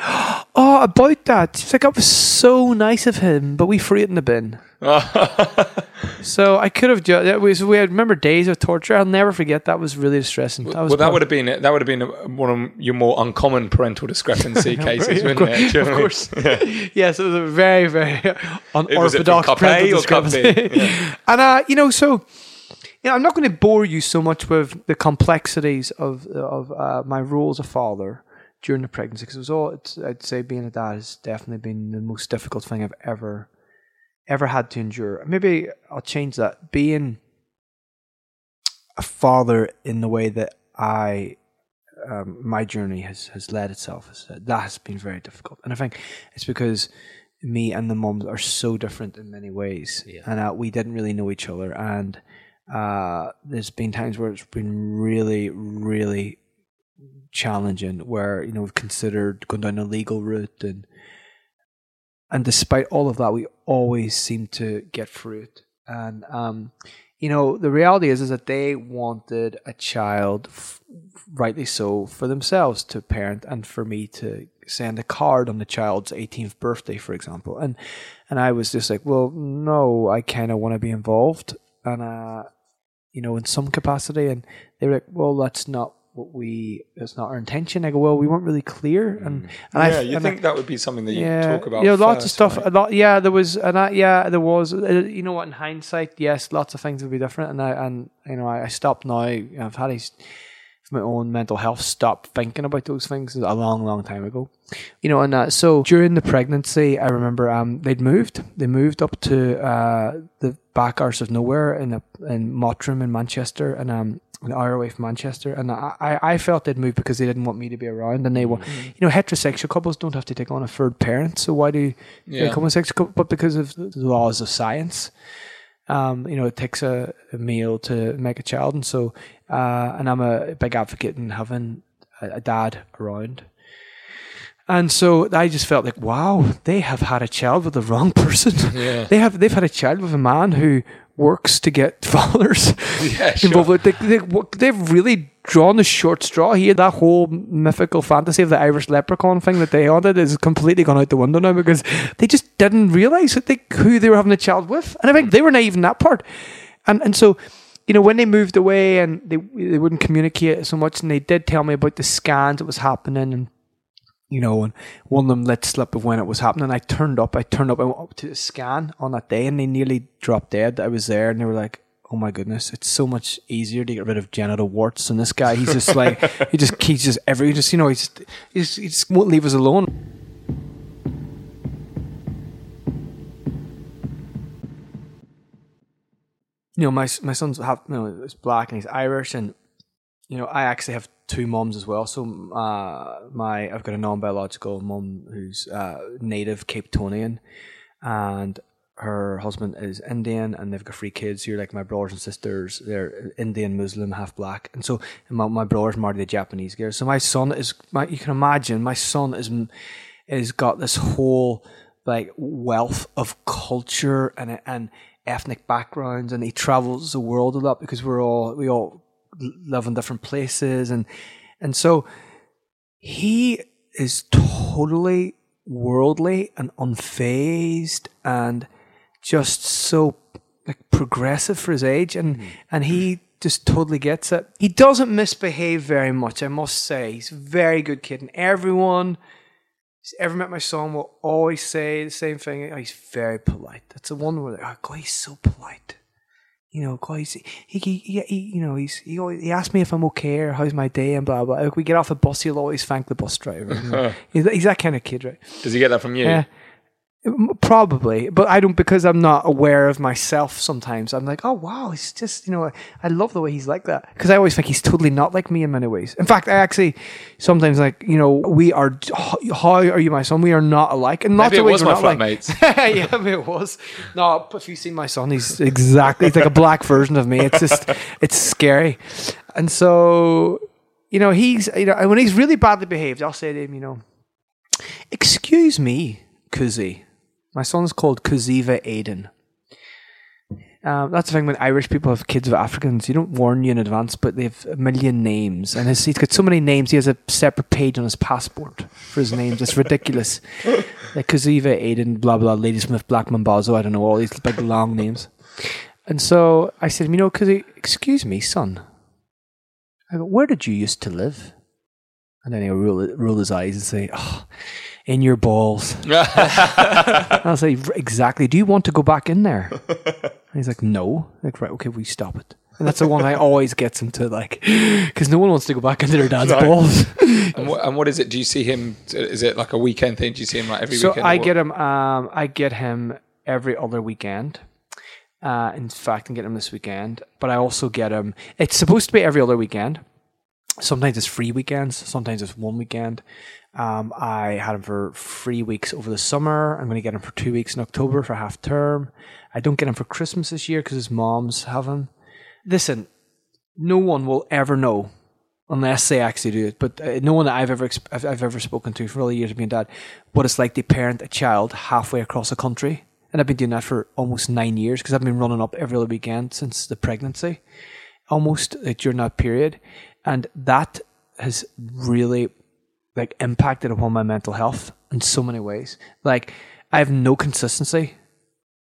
"Oh, about that." It's like that was so nice of him, but we threw it in the bin. <laughs> So I could have just. It was, we had, remember days of torture. I'll never forget. That was really distressing. That was well, that would have been that would have been one of your more uncommon parental discrepancy <laughs> cases, wouldn't course, it? You know of what I mean? <laughs> course. yes, it was a very, very was it from unorthodox parental or cup B? discrepancy. and uh, you know, so you know, I'm not going to bore you so much with the complexities of of uh, my role as a father during the pregnancy because it was all. It's, I'd say being a dad has definitely been the most difficult thing I've ever ever had to endure. Maybe I'll change that. Being a father in the way that I um, my journey has has led itself that, has been very difficult, and I think it's because me and the mums are so different in many ways, and uh, we didn't really know each other, and uh, there's been times where it's been really, really challenging, where you know we've considered going down a legal route, and and despite all of that, we always seem to get through it, and um, you know, the reality is is that they wanted a child, f- rightly so, for themselves to parent, and for me to send a card on the child's 18th birthday, for example. And and I was just like, well, no, I kind of want to be involved, and uh, you know, in some capacity. And they were like, well, that's not what we, that's not our intention. I go, well, we weren't really clear, and and I yeah, you and I- think that would be something that you yeah, talk about? Yeah, lots of stuff. right? A lot. Yeah, there was, and I, yeah, there was. Uh, you know what? In hindsight, yes, lots of things would be different. And I, and you know, I, I stopped now. I've had these for my own mental health. Stop thinking about those things a long, long time ago. You know, and uh, so during the pregnancy, I remember um they'd moved. They moved up to uh the back arse of nowhere in a, in Mottram in Manchester, and um an hour away from Manchester, and I, I felt they'd moved because they didn't want me to be around, and they want, Mm-hmm. you know, heterosexual couples don't have to take on a third parent, so why do Yeah. homosexual couple? But because of the laws of science, um, you know, it takes a, a male to make a child, and so, uh, and I'm a big advocate in having a, a dad around. And so I just felt like, wow, they have had a child with the wrong <laughs> person. Yeah. they have they've had a child with a man who works to get <laughs> fathers <laughs> Yeah, sure. involved. They, they, they've really drawn the short straw here. That whole mythical fantasy of the Irish leprechaun thing that they wanted is completely gone out the window now because they just didn't realize that they, who they were having a child with. And I think they were naive in that part. And and so, you know, when they moved away and they they wouldn't communicate so much, and they did tell me about the scans that was happening and you know, and one of them let slip of when it was happening. I turned up, I turned up, I went up to the scan on that day and they nearly dropped dead. I was there and they were like, oh my goodness, it's so much easier to get rid of genital warts. And this guy, he's just like, <laughs> he just, keeps just every, just, you know, he's, he's, he just won't leave us alone. You know, my my son's have you know is black and he's Irish, and you know I actually have two moms as well. So uh, my I've got a non biological mom who's uh, native Cape Tonian, and her husband is Indian, and they've got three kids. You're like my brothers and sisters. They're Indian, Muslim, half black, and so my, my brother's married a Japanese girl. So my son is my you can imagine my son is is got this whole like wealth of culture and and ethnic backgrounds, and he travels the world a lot because we're all we all live in different places, and and so he is totally worldly and unfazed and just so like progressive for his age. And mm-hmm. and he just totally gets it. He doesn't misbehave very much i must say. He's a very good kid. And everyone who's ever met my son will always say the same thing. Oh, he's very polite. That's the one where they're, oh god he's so polite you know, God, he, he, he, you know, he's, he, always, he asks me if I'm okay or how's my day and blah, blah. Like we get off the bus, he'll always thank the bus driver. <laughs> he's, he's that kind of kid, right? Does he get that from you? Yeah. Probably, but I don't because I'm not aware of myself. Sometimes I'm like, oh wow, he's just you know, I love the way he's like that because I always think he's totally not like me in many ways. In fact, I actually sometimes like you know, we are. How are you, my son? We are not alike, and not Maybe was we're my not like. flatmates. <laughs> yeah, maybe it was. No, if you've seen my son, he's exactly he's like a black version of me. It's just it's scary, and so you know he's you know when he's really badly behaved, I'll say to him, you know, excuse me, Kuzi. My son's called Kuziva Aiden. Um, that's the thing when Irish people have kids with Africans, you don't warn you in advance, but they have a million names. And his, he's got so many names, he has a separate page on his passport for his names. It's ridiculous. <laughs> like Kuziva Aiden, blah, blah, Ladysmith, Black Mambazo, I don't know, all these big long names. And so I said, you know, Kuzi, excuse me, son. I go, where did you used to live? And then he'll roll, roll his eyes and say, oh, in your balls. <laughs> I'll say, exactly. Do you want to go back in there? And <laughs> he's like, no. Like, right, okay, we stop it. And that's the one I always gets him to like, because no one wants to go back into their dad's No. balls. <laughs> and, what, and what is it? Do you see him? Is it like a weekend thing? Do you see him like every so weekend? I get him. Um, I get him every other weekend. Uh, in fact, I get him this weekend, but I also get him. It's supposed to be every other weekend. Sometimes it's free weekends. Sometimes it's one weekend. Um, I had him for three weeks over the summer. I'm going to get him for two weeks in October for half term. I don't get him for Christmas this year because his mom's him. Listen, no one will ever know unless they actually do it. But uh, no one that I've ever I've, I've ever spoken to for all the years of being dad, what it's like to parent a child halfway across the country. And I've been doing that for almost nine years because I've been running up every other weekend since the pregnancy, almost like, during that period, and that has really like impacted upon my mental health in so many ways. Like I have no consistency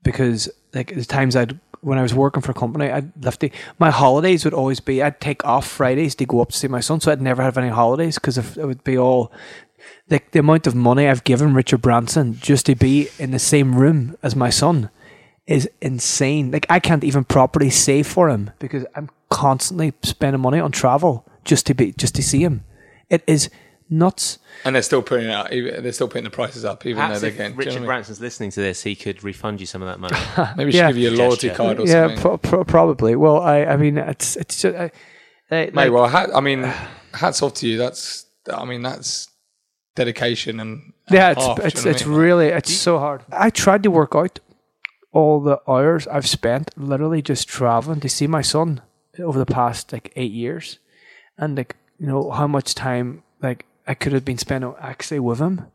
because like the times I'd when I was working for a company, I'd left the, my holidays would always be I'd take off Fridays to go up to see my son, so I'd never have any holidays because it would be all like the amount of money I've given Richard Branson just to be in the same room as my son is insane. Like I can't even properly save for him because I'm constantly spending money on travel just to be just to see him. It is nuts. and they're still putting out. They're still putting the prices up, even Perhaps though they're getting. do you know Richard I mean? Branson's listening to this, he could refund you some of that money. <laughs> Maybe we should Yeah. give you a loyalty Gesture. card or yeah, something. pro- pro- probably. Well, I I mean it's it's just. I, I, Mate, like- well, hat, I mean, hats off to you. That's, I mean, that's dedication and. and Yeah, it's half, do you it's I it's mean? really it's so hard. I tried to work out all the hours I've spent literally just traveling to see my son over the past like eight years, and like you know how much time like I could have been spending actually with him.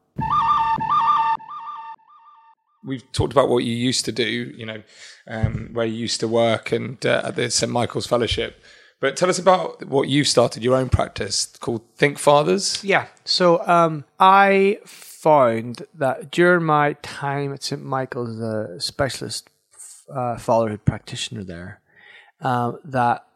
we've talked about what you used to do, you know, um, where you used to work and uh, at the St Michael's Fellowship. But tell us about what you've started your own practice called Think Fathers. Yeah. So um, I found that during my time at St Michael's, as a specialist uh, fatherhood practitioner there, um, that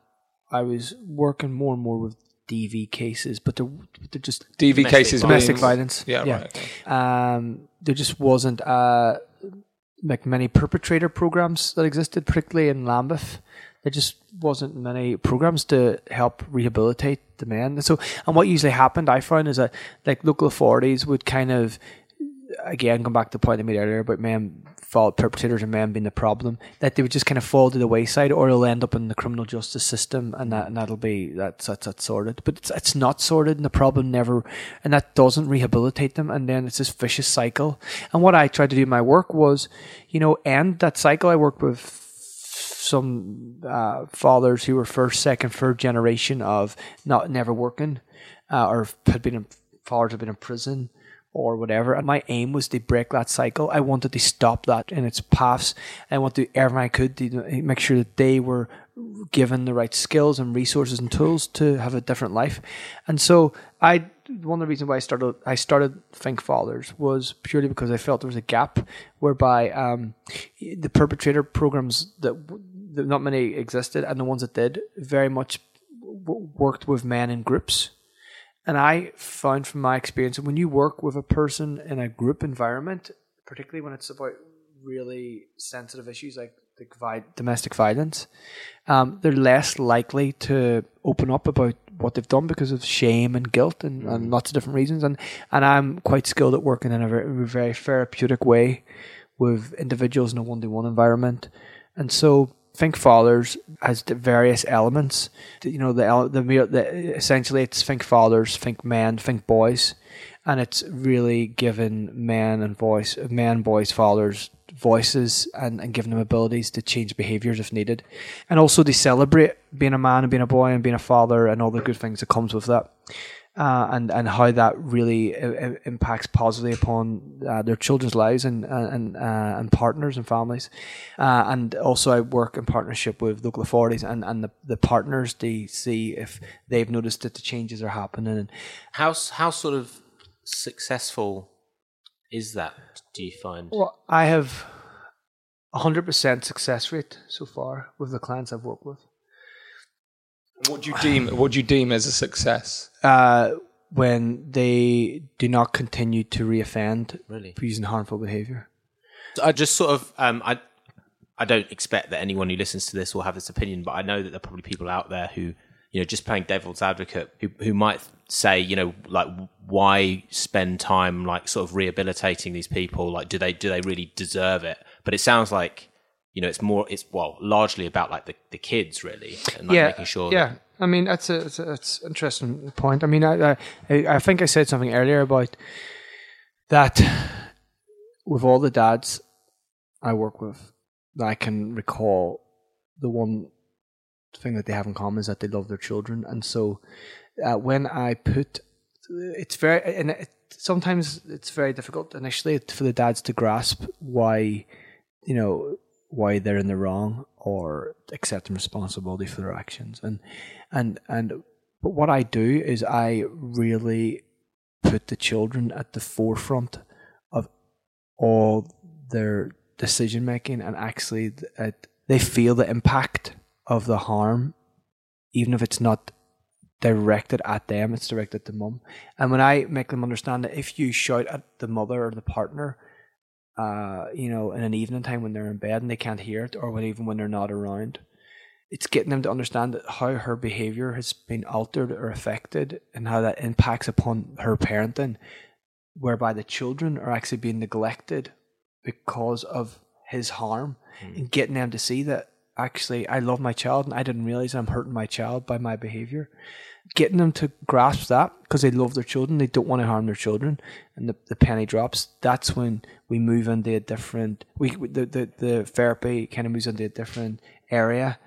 I was working more and more with DV cases, but they're, they're just DV Domestic cases, domestic violence. Yeah, Yeah. right. okay. um, there just wasn't uh, like many perpetrator programs that existed, particularly in Lambeth. There just wasn't many programs to help rehabilitate the men. And so, and what usually happened, I found, is that like local authorities would kind of, again, come back to the point I made earlier about men fault perpetrators and men being the problem, that they would just kind of fall to the wayside, or they'll end up in the criminal justice system, and that and that'll be that's that's, that's sorted. But it's it's not sorted, and the problem never, and that doesn't rehabilitate them, and then it's this vicious cycle. And what I tried to do in my work was, you know, end that cycle. I worked with some uh, fathers who were first, second, third generation of not never working, uh, or had been in, fathers had been in prison or whatever. And my aim was to break that cycle. I wanted to stop that in its paths. I wanted to do everything I could to make sure that they were given the right skills and resources and tools to have a different life. And so I one of the reasons why I started I started Think Fathers was purely because I felt there was a gap whereby um, the perpetrator programs that, that not many existed and the ones that did very much worked with men in groups. And I found from my experience that when you work with a person in a group environment, particularly when it's about really sensitive issues like domestic violence, um, they're less likely to open up about what they've done because of shame and guilt and, and lots of different reasons. And and I'm quite skilled at working in a very, very therapeutic way with individuals in a one to one environment. And so Think Fathers has various elements. You know, the, the, the essentially it's Think Fathers, Think Men, Think Boys, and it's really given men and voice, men, boys, fathers voices and, and giving them abilities to change behaviors if needed, and also to celebrate being a man and being a boy and being a father and all the good things that comes with that uh, and and how that really uh, impacts positively upon uh, their children's lives and and uh, and partners and families. Uh, and also, I work in partnership with local authorities and, and the, the partners to see if they've noticed that the changes are happening. And how how sort of successful is that? Do you find? Well, I have a hundred percent success rate so far with the clients I've worked with. What do you deem? What do you deem as a success? Uh, when they do not continue to reoffend Really? for using harmful behavior. I just sort of um, I I don't expect that anyone who listens to this will have this opinion, but I know that there are probably people out there who you know just playing devil's advocate who who might say you know like why spend time like sort of rehabilitating these people like do they do they really deserve it? But it sounds like you know it's more it's well largely about like the, the kids really and like yeah, making sure Yeah, that, I mean that's a, it's an interesting point. I mean, I, I I think I said something earlier about that with all the dads I work with, that I can recall the one thing that they have in common is that they love their children, and so uh, when I put, it's very and it, sometimes it's very difficult initially for the dads to grasp why, you know, why they're in the wrong or accepting responsibility for their actions, and and and but what I do is I really put the children at the forefront of all their decision making and actually uh, they feel the impact of the harm even if it's not directed at them it's directed at mum. And when i make them understand that if you shout at the mother or the partner uh, you know in an evening time when they're in bed and they can't hear it or when even when they're not around it's getting them to understand that how her behavior has been altered or affected and how that impacts upon her parenting whereby the children are actually being neglected because of his harm and getting them to see that actually I love my child and I didn't realize I'm hurting my child by my behavior. Getting them to grasp that because they love their children, they don't want to harm their children, and the, the penny drops. That's when we move into a different. We the, the the therapy kind of moves into a different area.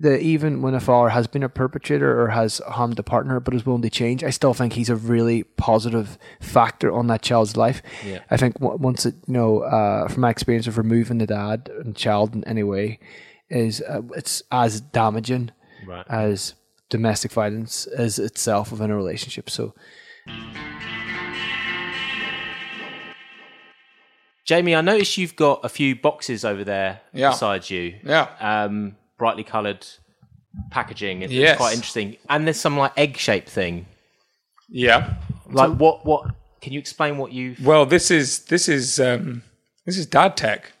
The even when a father has been a perpetrator or has harmed a partner but is willing to change, I still think he's a really positive factor on that child's life. Yeah. I think w- once it, you know, uh, from my experience of removing the dad and child in any way, is uh, it's as damaging Right. as domestic violence as itself within a relationship. So Jamie, I noticed you've got a few boxes over there Yeah. beside you. Yeah. Um, brightly coloured packaging. It's Yes. quite interesting. And there's some like egg shaped thing. Yeah. Like what? What? Can you explain what you? Well, this is this is um, this is dad tech.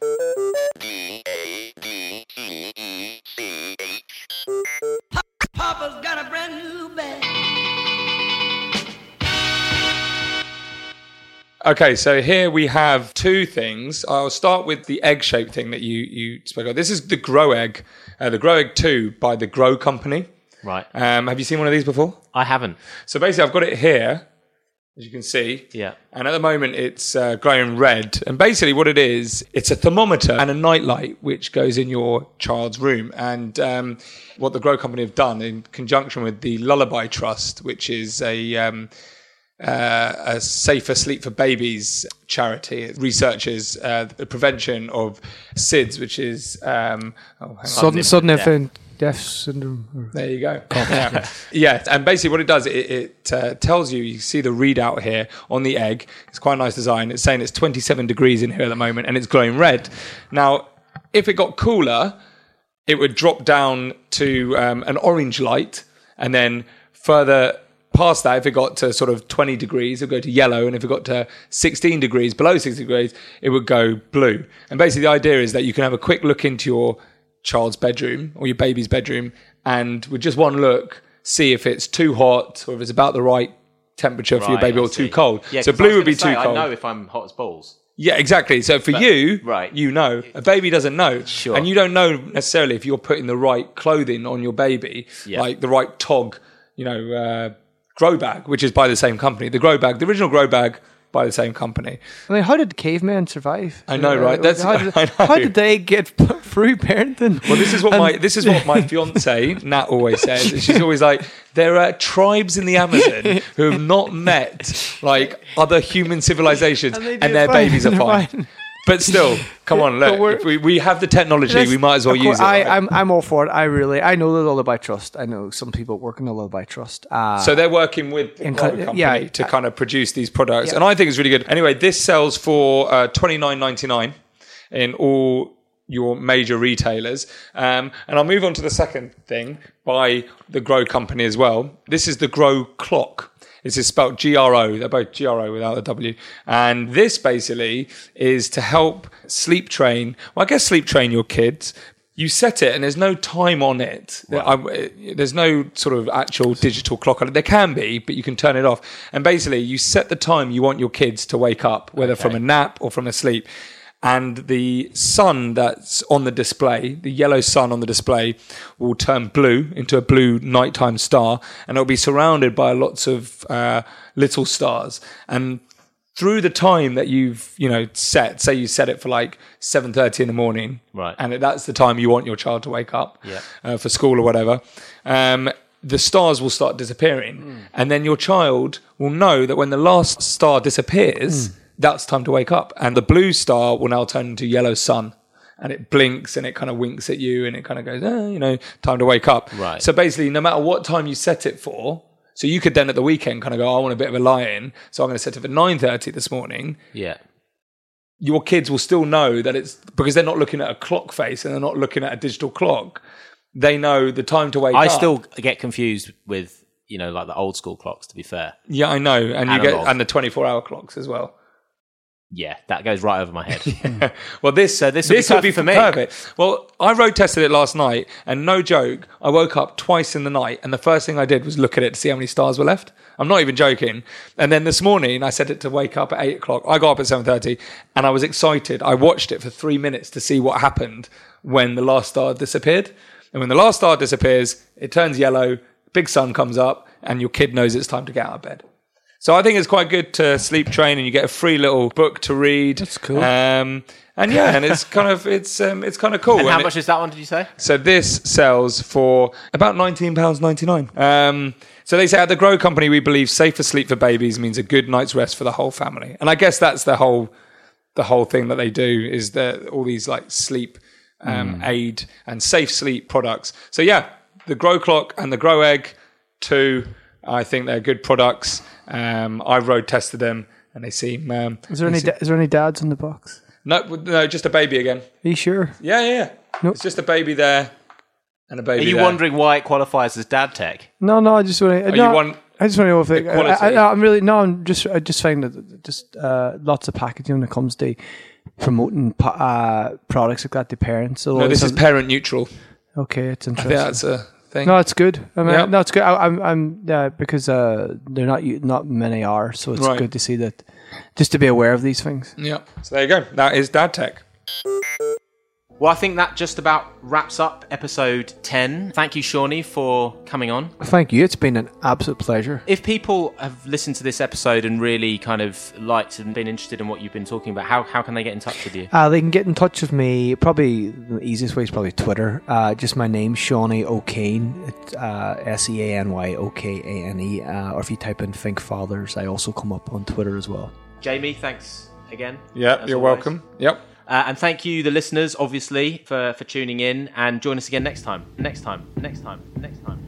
Okay, so here we have two things. I'll start with the egg-shaped thing that you you spoke of. This is the Gro Egg, uh, the Gro Egg Two by the Gro Company. Right. Um, have you seen one of these before? I haven't. So basically, I've got it here, as you can see. Yeah. And at the moment, it's uh, glowing red. And basically, what it is, it's a thermometer and a nightlight which goes in your child's room. And um, what the Gro Company have done in conjunction with the Lullaby Trust, which is a um, uh, a safer sleep for babies charity. It researches uh, the prevention of SIDS, which is um, oh, hang on. sudden sudden death. infant death syndrome. There you go. <laughs> Yeah. yeah, and basically what it does, it, it uh, tells you, you see the readout here on the egg. It's quite a nice design. It's saying it's 27 degrees in here at the moment and it's glowing red. Now, if it got cooler, it would drop down to um, an orange light and then further past that if it got to sort of 20 degrees it would go to yellow and if it got to 16 degrees below 60 degrees it would go blue and basically the idea is that you can have a quick look into your child's bedroom or your baby's bedroom and with just one look see if it's too hot or if it's about the right temperature for your baby I or too cold. Yeah, so 'cause I was blue would be gonna too cold. I know if I'm hot as balls. Yeah, exactly. So for But- you, right. you know, a baby doesn't know. Sure. And you don't know necessarily if you're putting the right clothing on your baby, Yeah. like the right tog, you know, uh, grow bag, which is by the same company. The grow bag, the original grow bag by the same company. I mean, how did cavemen survive? I know, Uh, right? That's- how, did, <laughs> how did they get <laughs> through parenting? Well, this is what my this is what my <laughs> fiance Nat always says. She's always like, there are tribes in the Amazon who have not met like other human civilizations, And and, their fine. babies They're fine. But still, come on, <laughs> look, we, we have the technology, we might as well use it. I, right? I'm I'm all for it. I really I know that all about trust. I know some people working a lot about trust. Uh, So they're working with the in company yeah, to uh, kind of produce these products, yeah. and I think it's really good. Anyway, this sells for uh, twenty nine ninety nine in all your major retailers. Um, and I'll move on to the second thing by the Gro company as well. This is the Gro Clock. This is spelled G R O. They're both G R O without the W. And this basically is to help sleep train. Well, I guess sleep train your kids. You set it, and there's no time on it. I- there's no sort of actual digital clock on it. There can be, but you can turn it off. And basically, you set the time you want your kids to wake up, whether from a nap or from a sleep and the sun that's on the display, the yellow sun on the display, will turn blue into a blue nighttime star, and it'll be surrounded by lots of uh, little stars. And through the time that you've you know set, say you set it for like seven thirty in the morning, Right. and that's the time you want your child to wake up Yeah. uh, for school or whatever. Um, the stars will start disappearing, and then your child will know that when the last star disappears, that's time to wake up. And the blue star will now turn into yellow sun. And it blinks and it kind of winks at you and it kind of goes, eh, you know, time to wake up. Right. So basically, no matter what time you set it for, so you could then at the weekend kind of go, I want a bit of a lie-in, so I'm going to set it for nine thirty this morning. Yeah. Your kids will still know that it's because they're not looking at a clock face and they're not looking at a digital clock. They know the time to wake I up. I still get confused with, you know, like the old school clocks, to be fair. yeah, I know, and you get and the twenty four hour clocks as well. Yeah, that goes right over my head. <laughs> <laughs> Well, this So this would be be for me. Perfect. Well, I road tested it last night, and no joke, I woke up twice in the night, and the first thing I did was look at it to see how many stars were left. I'm not even joking. And then this morning, I set it to wake up at eight o'clock. I got up at seven thirty, and I was excited. I watched it for three minutes to see what happened when the last star disappeared. And when the last star disappears, it turns yellow. Big sun comes up, and your kid knows it's time to get out of bed. So I think it's quite good to sleep train, and you get a free little book to read. That's cool. Um, and yeah, and it's kind of it's um, it's kind of cool. and how And much is that one, did you say? so this sells for about nineteen pounds ninety nine. Um, so they say at the Gro Company, we believe safer sleep for babies means a good night's rest for the whole family, and I guess that's the whole the whole thing that they do is that all these like sleep um, aid and safe sleep products. So yeah, the Gro Clock and the Gro Egg, two, I think they're good products. Um, I've road tested them, and they seem. Um, is there any seem- da- is there any dads in the box? no, no, just a baby again. Are you sure? Yeah, yeah, yeah. Nope. It's just a baby there and a baby. Are you there. wondering why it qualifies as dad tech? No, no. I just want to. you No, want I just want to know if it, I, I, I'm really no. I'm just I just find that just uh, lots of packaging when it comes to promoting uh, products like that to parents. So No, this is parent neutral. okay. It's I think interesting. that's a thing. No, it's good. I mean, Yeah. no, it's good. I, I'm, I'm, yeah, because uh, they're not, u- not many are, so it's Right. good to see that, just to be aware of these things. Yeah. So there you go. That is Dad Tech. Well, I think that just about wraps up episode 10. Thank you, Seány, for coming on. Thank you. It's been an absolute pleasure. If people have listened to this episode and really kind of liked and been interested in what you've been talking about, how, how can they get in touch with you? Uh, they can get in touch with me. Probably the easiest way is probably Twitter. Uh, just my name, Seány O'Kane. Uh, S E A N Y O K A N E. Uh, or if you type in Think Fathers, I also come up on Twitter as well. Jamie, thanks again. Yeah, you're always. welcome. Yep. Uh, and thank you, the listeners, obviously, for, for tuning in. And join us again next time. Next time. Next time. Next time. Next time.